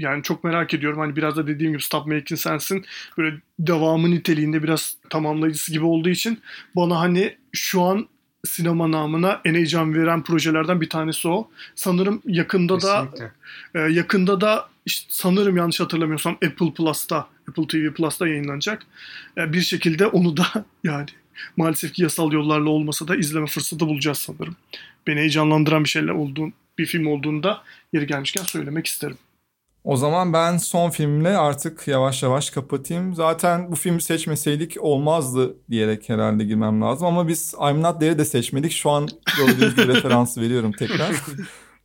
Yani çok merak ediyorum. Hani biraz da dediğim gibi Stop Making Sense'in böyle devamı niteliğinde biraz tamamlayıcısı gibi olduğu için bana hani şu an sinema namına en heyecan veren projelerden bir tanesi o. Sanırım yakında da Kesinlikle. e, yakında da işte sanırım yanlış hatırlamıyorsam Apple Plus'ta Apple TV Plus'ta yayınlanacak. E, bir şekilde onu da yani maalesef ki yasal yollarla olmasa da izleme fırsatı bulacağız sanırım. Beni heyecanlandıran bir şeyler olduğun bir film olduğunda yeri gelmişken söylemek isterim. O zaman ben son filmle artık yavaş yavaş kapatayım. Zaten bu filmi seçmeseydik olmazdı diyerek herhalde girmem lazım. Ama biz I'm Not There'i de seçmedik. Şu an gördüğünüz gibi referansı veriyorum tekrar.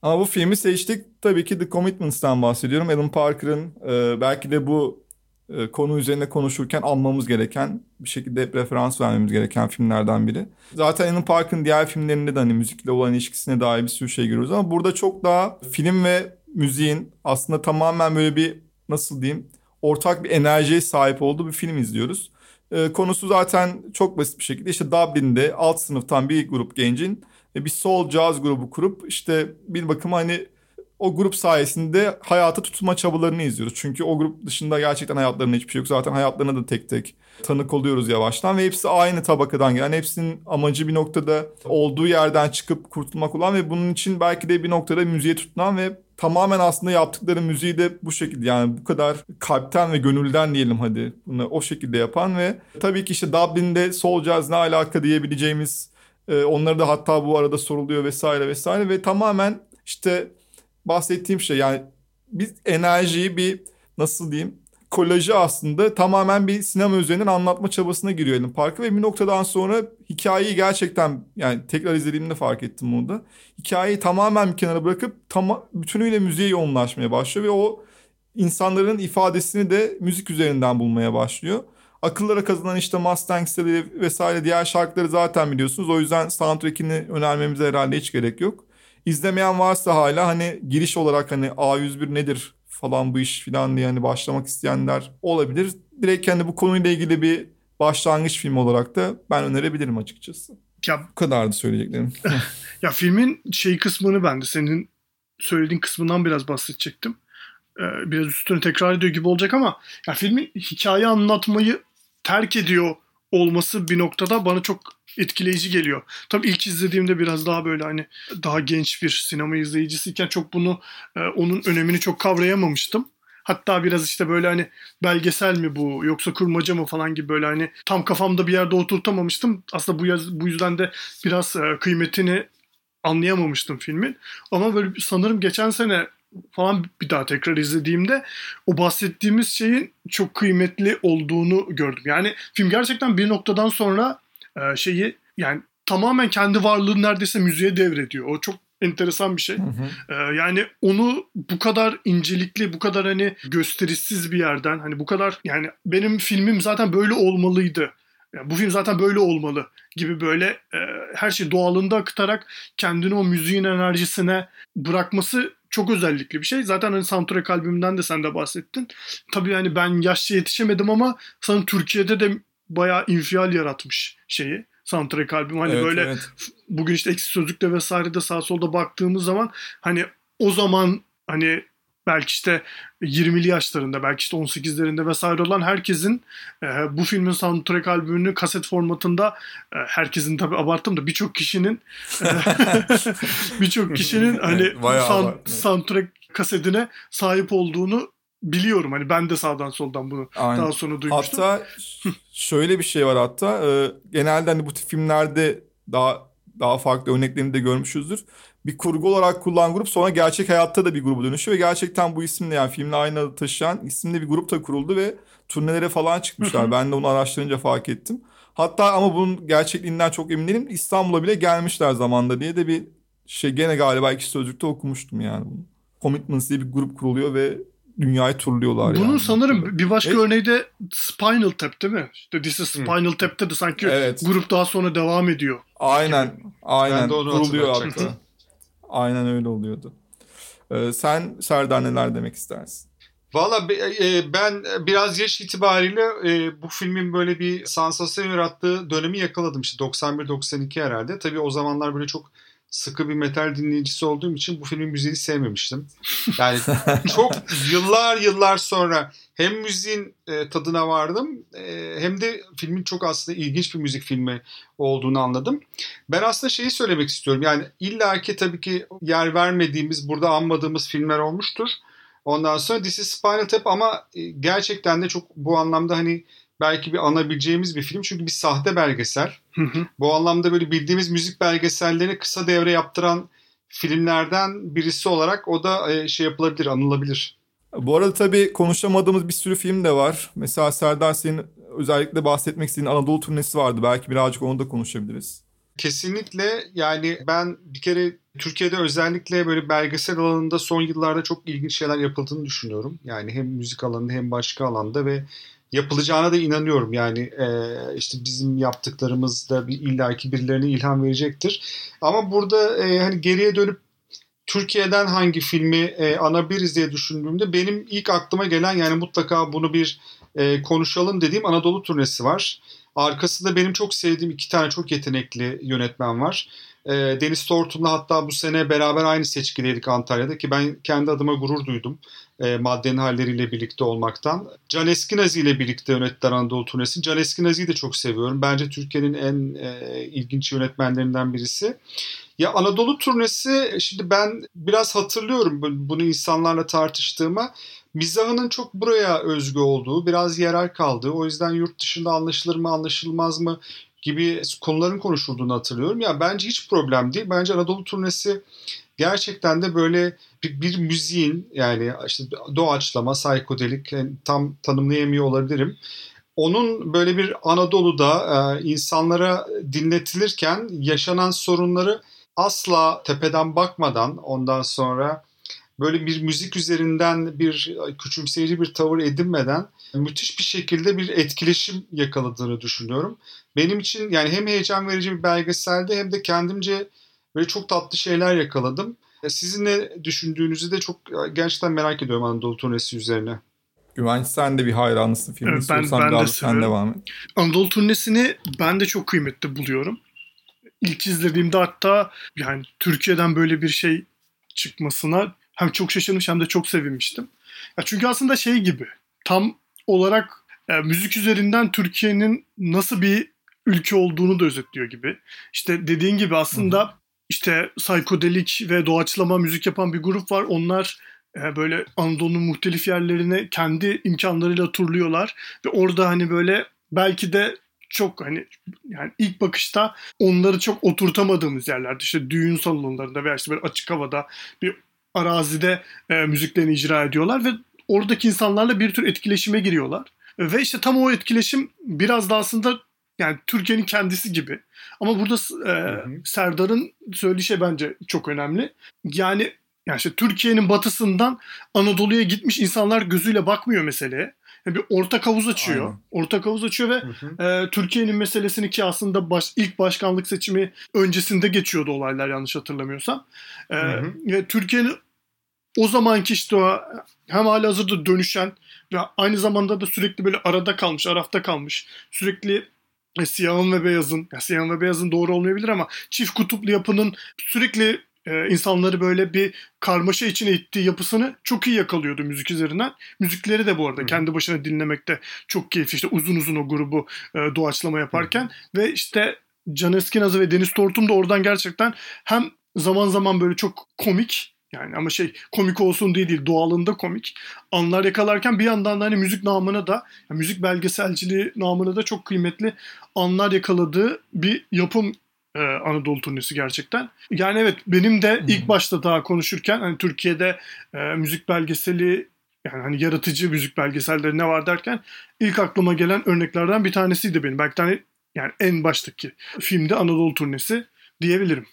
Ama bu filmi seçtik. Tabii ki The Commitments'tan bahsediyorum. Alan Parker'ın e, belki de bu e, konu üzerine konuşurken almamız gereken, bir şekilde hep referans vermemiz gereken filmlerden biri. Zaten Alan Parker'ın diğer filmlerinde de hani müzikle olan ilişkisine dair bir sürü şey görüyoruz ama burada çok daha film ve müziğin aslında tamamen böyle bir nasıl diyeyim ortak bir enerjiye sahip olduğu bir film izliyoruz. E, konusu zaten çok basit bir şekilde işte Dublin'de alt sınıftan bir grup gencin e, bir soul jazz grubu kurup işte bir bakıma hani o grup sayesinde hayata tutunma çabalarını izliyoruz. Çünkü o grup dışında gerçekten hayatlarında hiçbir şey yok. Zaten hayatlarına da tek tek tanık oluyoruz yavaştan ve hepsi aynı tabakadan gelen. Hepsinin amacı bir noktada olduğu yerden çıkıp kurtulmak olan ve bunun için belki de bir noktada müziğe tutunan ve tamamen aslında yaptıkları müziği de bu şekilde yani bu kadar kalpten ve gönülden diyelim hadi bunu o şekilde yapan ve tabii ki işte Dublin'de soul jazz ne alaka diyebileceğimiz e, onları da hatta bu arada soruluyor vesaire vesaire ve tamamen işte bahsettiğim şey yani biz enerjiyi bir nasıl diyeyim kolajı aslında tamamen bir sinema üzerinden anlatma çabasına giriyor Alan Parker ve bir noktadan sonra hikayeyi gerçekten yani tekrar izlediğimde fark ettim bunu da. Hikayeyi tamamen bir kenara bırakıp tama, bütünüyle müziğe yoğunlaşmaya başlıyor ve o insanların ifadesini de müzik üzerinden bulmaya başlıyor. Akıllara kazınan işte Mustangs'leri vesaire diğer şarkıları zaten biliyorsunuz. O yüzden soundtrack'ini önermemize herhalde hiç gerek yok. İzlemeyen varsa hala hani giriş olarak hani A101 nedir falan bu iş falan diye hani başlamak isteyenler olabilir. Direkt kendi bu konuyla ilgili bir başlangıç film olarak da ben önerebilirim açıkçası. Ya, Bu kadardı söyleyeceklerim. ya filmin şey kısmını ben de senin söylediğin kısmından biraz bahsedecektim. Ee, biraz üstüne tekrar ediyor gibi olacak ama ya filmin hikaye anlatmayı terk ediyor olması bir noktada bana çok etkileyici geliyor. Tabii ilk izlediğimde biraz daha böyle hani daha genç bir sinema izleyicisiyken çok bunu e, onun önemini çok kavrayamamıştım. Hatta biraz işte böyle hani belgesel mi bu yoksa kurmaca mı falan gibi böyle hani tam kafamda bir yerde oturtamamıştım. Aslında bu, yaz, bu yüzden de biraz e, kıymetini anlayamamıştım filmin. Ama böyle sanırım geçen sene falan bir daha tekrar izlediğimde o bahsettiğimiz şeyin çok kıymetli olduğunu gördüm. Yani film gerçekten bir noktadan sonra e, şeyi yani tamamen kendi varlığını neredeyse müziğe devrediyor. O çok enteresan bir şey. Hı hı. Ee, yani onu bu kadar incelikli, bu kadar hani gösterişsiz bir yerden hani bu kadar yani benim filmim zaten böyle olmalıydı. Yani bu film zaten böyle olmalı gibi böyle e, her şey doğalında akıtarak kendini o müziğin enerjisine bırakması çok özellikli bir şey. Zaten hani soundtrack albümünden de sen de bahsettin. Tabii hani ben yaşça yetişemedim ama sanırım Türkiye'de de bayağı infial yaratmış şeyi soundtrack albüm. Hani evet, böyle evet. bugün işte eksik sözlükte vesairede sağ solda baktığımız zaman hani o zaman hani belki işte 20'li yaşlarında belki işte 18'lerinde vesaire olan herkesin e, bu filmin soundtrack albümünü kaset formatında e, herkesin tabi abarttım da birçok kişinin e, birçok kişinin hani sound, soundtrack kasetine sahip olduğunu biliyorum. Hani ben de sağdan soldan bunu Aynen. daha sonra duymuştum. Hatta şöyle bir şey var hatta e, genelde hani bu tip filmlerde daha daha farklı örneklerini de görmüşüzdür. Bir kurgu olarak kullanılan grup sonra gerçek hayatta da bir grubu dönüşüyor ve gerçekten bu isimle yani filmle aynı adı taşıyan isimli bir grup da kuruldu ve turnelere falan çıkmışlar. ben de onu araştırınca fark ettim. Hatta ama bunun gerçekliğinden çok emin değilim. İstanbul'a bile gelmişler zamanda diye de bir şey gene galiba iki sözlükte okumuştum yani bunu. Commitments diye bir grup kuruluyor ve dünyayı turluyorlar Bunun yani. sanırım bir başka evet. örneği de Spinal Tap değil mi? İşte This is Spinal. Tap'te de sanki evet. grup daha sonra devam ediyor. Aynen. Aynen. Kuruluyor hatta. Aynen öyle oluyordu. Ee, sen Serdar neler demek istersin? Valla e, ben biraz yaş itibariyle e, bu filmin böyle bir sansasyon yarattığı dönemi yakaladım. İşte 91-92 herhalde. Tabii o zamanlar böyle çok sıkı bir metal dinleyicisi olduğum için bu filmin müziğini sevmemiştim. Yani çok yıllar yıllar sonra hem müziğin e, tadına vardım e, hem de filmin çok aslında ilginç bir müzik filmi olduğunu anladım. Ben aslında şeyi söylemek istiyorum. Yani illaki tabii ki yer vermediğimiz, burada anmadığımız filmler olmuştur. Ondan sonra This is Spinal Tap ama e, gerçekten de çok bu anlamda hani belki bir anabileceğimiz bir film. Çünkü bir sahte belgesel. Bu anlamda böyle bildiğimiz müzik belgesellerini kısa devre yaptıran filmlerden birisi olarak o da e, şey yapılabilir, anılabilir. Bu arada tabii konuşamadığımız bir sürü film de var. Mesela Serdar senin özellikle bahsetmek istediğin Anadolu turnesi vardı. Belki birazcık onu da konuşabiliriz. Kesinlikle yani ben bir kere Türkiye'de özellikle böyle belgesel alanında son yıllarda çok ilginç şeyler yapıldığını düşünüyorum. Yani hem müzik alanında hem başka alanda ve yapılacağına da inanıyorum. Yani e, işte bizim yaptıklarımız da bir illaki birilerine ilham verecektir. Ama burada e, hani geriye dönüp Türkiye'den hangi filmi e, anabiliriz diye düşündüğümde benim ilk aklıma gelen yani mutlaka bunu bir e, konuşalım dediğim Anadolu turnesi var. Arkasında benim çok sevdiğim iki tane çok yetenekli yönetmen var. E, Deniz Tortun'la hatta bu sene beraber aynı seçkideydik Antalya'da ki ben kendi adıma gurur duydum e, maddenin halleriyle birlikte olmaktan. Can Eskinazi ile birlikte yönettiler Anadolu turnesini. Can Eskinazi'yi de çok seviyorum. Bence Türkiye'nin en e, ilginç yönetmenlerinden birisi. Ya Anadolu turnesi şimdi ben biraz hatırlıyorum bunu insanlarla tartıştığıma. Mizahının çok buraya özgü olduğu, biraz yerel kaldığı, o yüzden yurt dışında anlaşılır mı anlaşılmaz mı gibi konuların konuşulduğunu hatırlıyorum. Ya bence hiç problem değil. Bence Anadolu turnesi gerçekten de böyle bir, müziğin yani işte doğaçlama, psikodelik yani tam tanımlayamıyor olabilirim. Onun böyle bir Anadolu'da e, insanlara dinletilirken yaşanan sorunları asla tepeden bakmadan ondan sonra böyle bir müzik üzerinden bir küçümseyici bir tavır edinmeden müthiş bir şekilde bir etkileşim yakaladığını düşünüyorum. Benim için yani hem heyecan verici bir belgeselde hem de kendimce böyle çok tatlı şeyler yakaladım. Sizin ne düşündüğünüzü de çok gerçekten merak ediyorum Anadolu turnesi üzerine. Güvenç sen de bir hayranısın filmi. Evet, ben, ben de sen devam et. Anadolu turnesini ben de çok kıymetli buluyorum. İlk izlediğimde hatta yani Türkiye'den böyle bir şey çıkmasına hem çok şaşırmış hem de çok sevinmiştim. Ya çünkü aslında şey gibi tam olarak e, müzik üzerinden Türkiye'nin nasıl bir ülke olduğunu da özetliyor gibi. İşte dediğin gibi aslında işte psikodelik ve doğaçlama müzik yapan bir grup var. Onlar e, böyle Anadolu'nun muhtelif yerlerine kendi imkanlarıyla turluyorlar ve orada hani böyle belki de çok hani yani ilk bakışta onları çok oturtamadığımız yerlerde işte düğün salonlarında veya işte böyle açık havada bir arazide e, müziklerini icra ediyorlar ve oradaki insanlarla bir tür etkileşime giriyorlar. Ve işte tam o etkileşim biraz da aslında yani Türkiye'nin kendisi gibi. Ama burada e, Serdar'ın söylediği şey bence çok önemli. Yani yani işte Türkiye'nin batısından Anadolu'ya gitmiş insanlar gözüyle bakmıyor meseleye. Yani bir ortak havuz açıyor. Aynen. Ortak havuz açıyor ve E, Türkiye'nin meselesini ki aslında baş, ilk başkanlık seçimi öncesinde geçiyordu olaylar yanlış hatırlamıyorsam. E, ve Türkiye'nin o zamanki işte o hem hali hazırda dönüşen ve aynı zamanda da sürekli böyle arada kalmış, arafta kalmış. Sürekli e, siyahın ve beyazın, ya siyahın ve beyazın doğru olmayabilir ama çift kutuplu yapının sürekli e, insanları böyle bir karmaşa içine ittiği yapısını çok iyi yakalıyordu müzik üzerinden. Müzikleri de bu arada Hı. kendi başına dinlemekte çok keyifli. İşte uzun uzun o grubu e, doğaçlama yaparken Hı. ve işte Can Eskinazı ve Deniz Tortum da oradan gerçekten hem zaman zaman böyle çok komik yani ama şey komik olsun diye değil doğalında komik anlar yakalarken bir yandan da hani müzik namına da yani müzik belgeselciliği namına da çok kıymetli anlar yakaladığı bir yapım e, Anadolu turnesi gerçekten. Yani evet benim de hmm. ilk başta daha konuşurken hani Türkiye'de e, müzik belgeseli yani hani yaratıcı müzik belgeselleri ne var derken ilk aklıma gelen örneklerden bir tanesiydi benim. Belki tane yani en baştaki filmde Anadolu turnesi diyebilirim.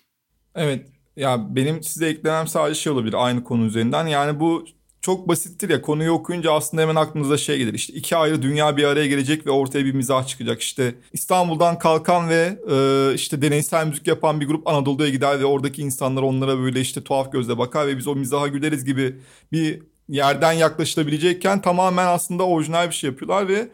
Evet ya benim size eklemem sadece şey olabilir aynı konu üzerinden. Yani bu çok basittir ya konuyu okuyunca aslında hemen aklınıza şey gelir. İşte iki ayrı dünya bir araya gelecek ve ortaya bir mizah çıkacak. İşte İstanbul'dan kalkan ve e, işte deneysel müzik yapan bir grup Anadolu'ya gider ve oradaki insanlar onlara böyle işte tuhaf gözle bakar ve biz o mizaha güleriz gibi bir yerden yaklaşılabilecekken tamamen aslında orijinal bir şey yapıyorlar ve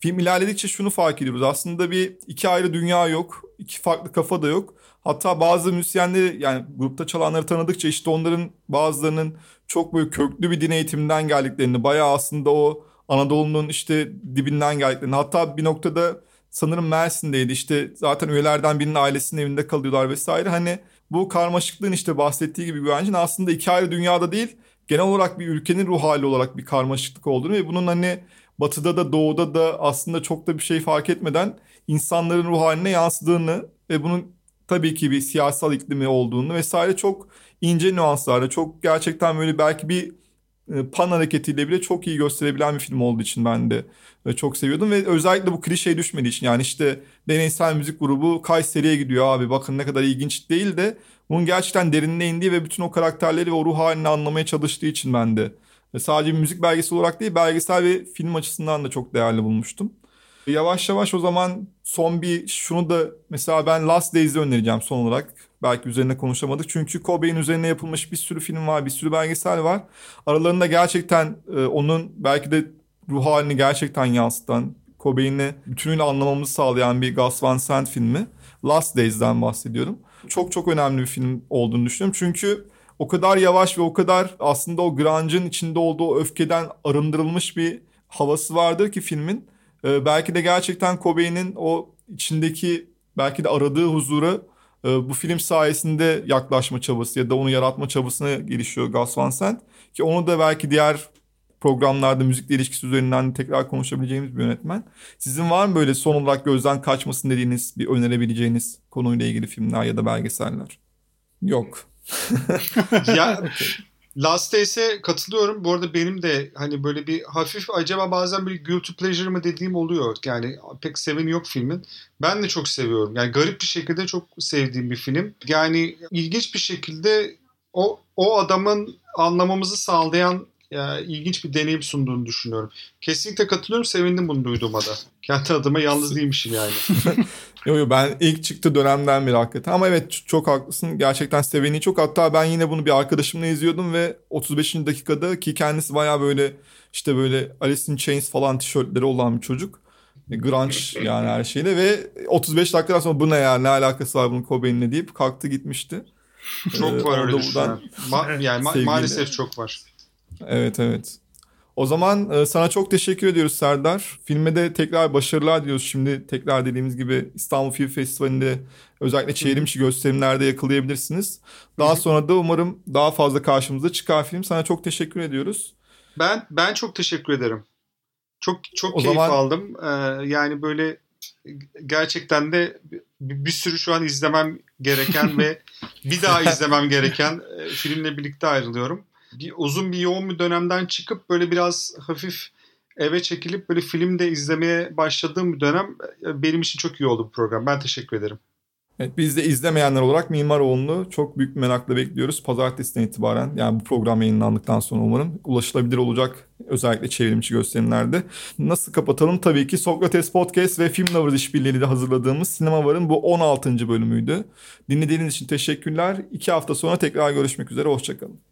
film ilerledikçe şunu fark ediyoruz. Aslında bir iki ayrı dünya yok. iki farklı kafa da yok. Hatta bazı müzisyenleri yani grupta çalanları tanıdıkça işte onların bazılarının çok böyle köklü bir din eğitiminden geldiklerini, bayağı aslında o Anadolu'nun işte dibinden geldiklerini hatta bir noktada sanırım Mersin'deydi işte zaten üyelerden birinin ailesinin evinde kalıyorlar vesaire. Hani bu karmaşıklığın işte bahsettiği gibi güvencin aslında iki ayrı dünyada değil genel olarak bir ülkenin ruh hali olarak bir karmaşıklık olduğunu ve bunun hani batıda da doğuda da aslında çok da bir şey fark etmeden insanların ruh haline yansıdığını ve bunun tabii ki bir siyasal iklimi olduğunu vesaire çok ince nüanslarla çok gerçekten böyle belki bir e, pan hareketiyle bile çok iyi gösterebilen bir film olduğu için ben de e, çok seviyordum ve özellikle bu klişeye düşmediği için yani işte deneysel müzik grubu Kayseri'ye gidiyor abi bakın ne kadar ilginç değil de bunun gerçekten derinine indiği ve bütün o karakterleri ve o ruh halini anlamaya çalıştığı için ben de ve sadece bir müzik belgesi olarak değil belgesel ve film açısından da çok değerli bulmuştum. Yavaş yavaş o zaman son bir şunu da mesela ben Last Days'i önereceğim son olarak. Belki üzerine konuşamadık. Çünkü Kobe'nin üzerine yapılmış bir sürü film var, bir sürü belgesel var. Aralarında gerçekten e, onun belki de ruh halini gerçekten yansıtan, Kobe'ni bütünüyle anlamamızı sağlayan bir Gus Van Sant filmi. Last Days'den bahsediyorum. Çok çok önemli bir film olduğunu düşünüyorum. Çünkü o kadar yavaş ve o kadar aslında o grunge'ın içinde olduğu öfkeden arındırılmış bir havası vardır ki filmin. Ee, belki de gerçekten Cobain'in o içindeki belki de aradığı huzura e, bu film sayesinde yaklaşma çabası ya da onu yaratma çabasına gelişiyor Gus Van Sant. Ki onu da belki diğer programlarda müzikle ilişkisi üzerinden tekrar konuşabileceğimiz bir yönetmen. Sizin var mı böyle son olarak gözden kaçmasın dediğiniz bir önerebileceğiniz konuyla ilgili filmler ya da belgeseller? Yok. ya Last Days'e katılıyorum. Bu arada benim de hani böyle bir hafif acaba bazen bir guilty pleasure mı dediğim oluyor. Yani pek seveni yok filmin. Ben de çok seviyorum. Yani garip bir şekilde çok sevdiğim bir film. Yani ilginç bir şekilde o o adamın anlamamızı sağlayan ya, ilginç bir deneyim sunduğunu düşünüyorum. Kesinlikle katılıyorum. Sevindim bunu duyduğuma da. Kendi adıma yalnız değilmişim yani. yo yo ben ilk çıktı dönemden beri hakikaten. Ama evet çok haklısın. Gerçekten seveni çok. Hatta ben yine bunu bir arkadaşımla izliyordum ve 35. dakikada ki kendisi baya böyle işte böyle Alice in Chains falan tişörtleri olan bir çocuk. E, grunge yani her şeyle ve 35 dakikadan sonra bu ne ya ne alakası var bunun Cobain'le deyip kalktı gitmişti. Çok ee, var öyle Ma- yani ma- maalesef çok var. Evet evet. O zaman e, sana çok teşekkür ediyoruz Serdar. Filme de tekrar başarılar diliyoruz. Şimdi tekrar dediğimiz gibi İstanbul Film Festivali'nde özellikle çevrimçi gösterimlerde yakalayabilirsiniz. Daha sonra da umarım daha fazla karşımıza çıkar film. Sana çok teşekkür ediyoruz. Ben ben çok teşekkür ederim. Çok çok O keyif zaman- aldım. Ee, yani böyle gerçekten de bir, bir sürü şu an izlemem gereken ve bir daha izlemem gereken e, filmle birlikte ayrılıyorum. Bir uzun bir yoğun bir dönemden çıkıp böyle biraz hafif eve çekilip böyle film de izlemeye başladığım bir dönem e, benim için çok iyi oldu bu program. Ben teşekkür ederim. Evet, biz de izlemeyenler olarak Mimaroğlu'nu çok büyük merakla bekliyoruz. Pazartesiden itibaren yani bu program yayınlandıktan sonra umarım ulaşılabilir olacak özellikle çevrimçi gösterimlerde. Nasıl kapatalım? Tabii ki Sokrates Podcast ve Film Lovers işbirliğiyle hazırladığımız Sinema Var'ın bu 16. bölümüydü. Dinlediğiniz için teşekkürler. İki hafta sonra tekrar görüşmek üzere. Hoşçakalın.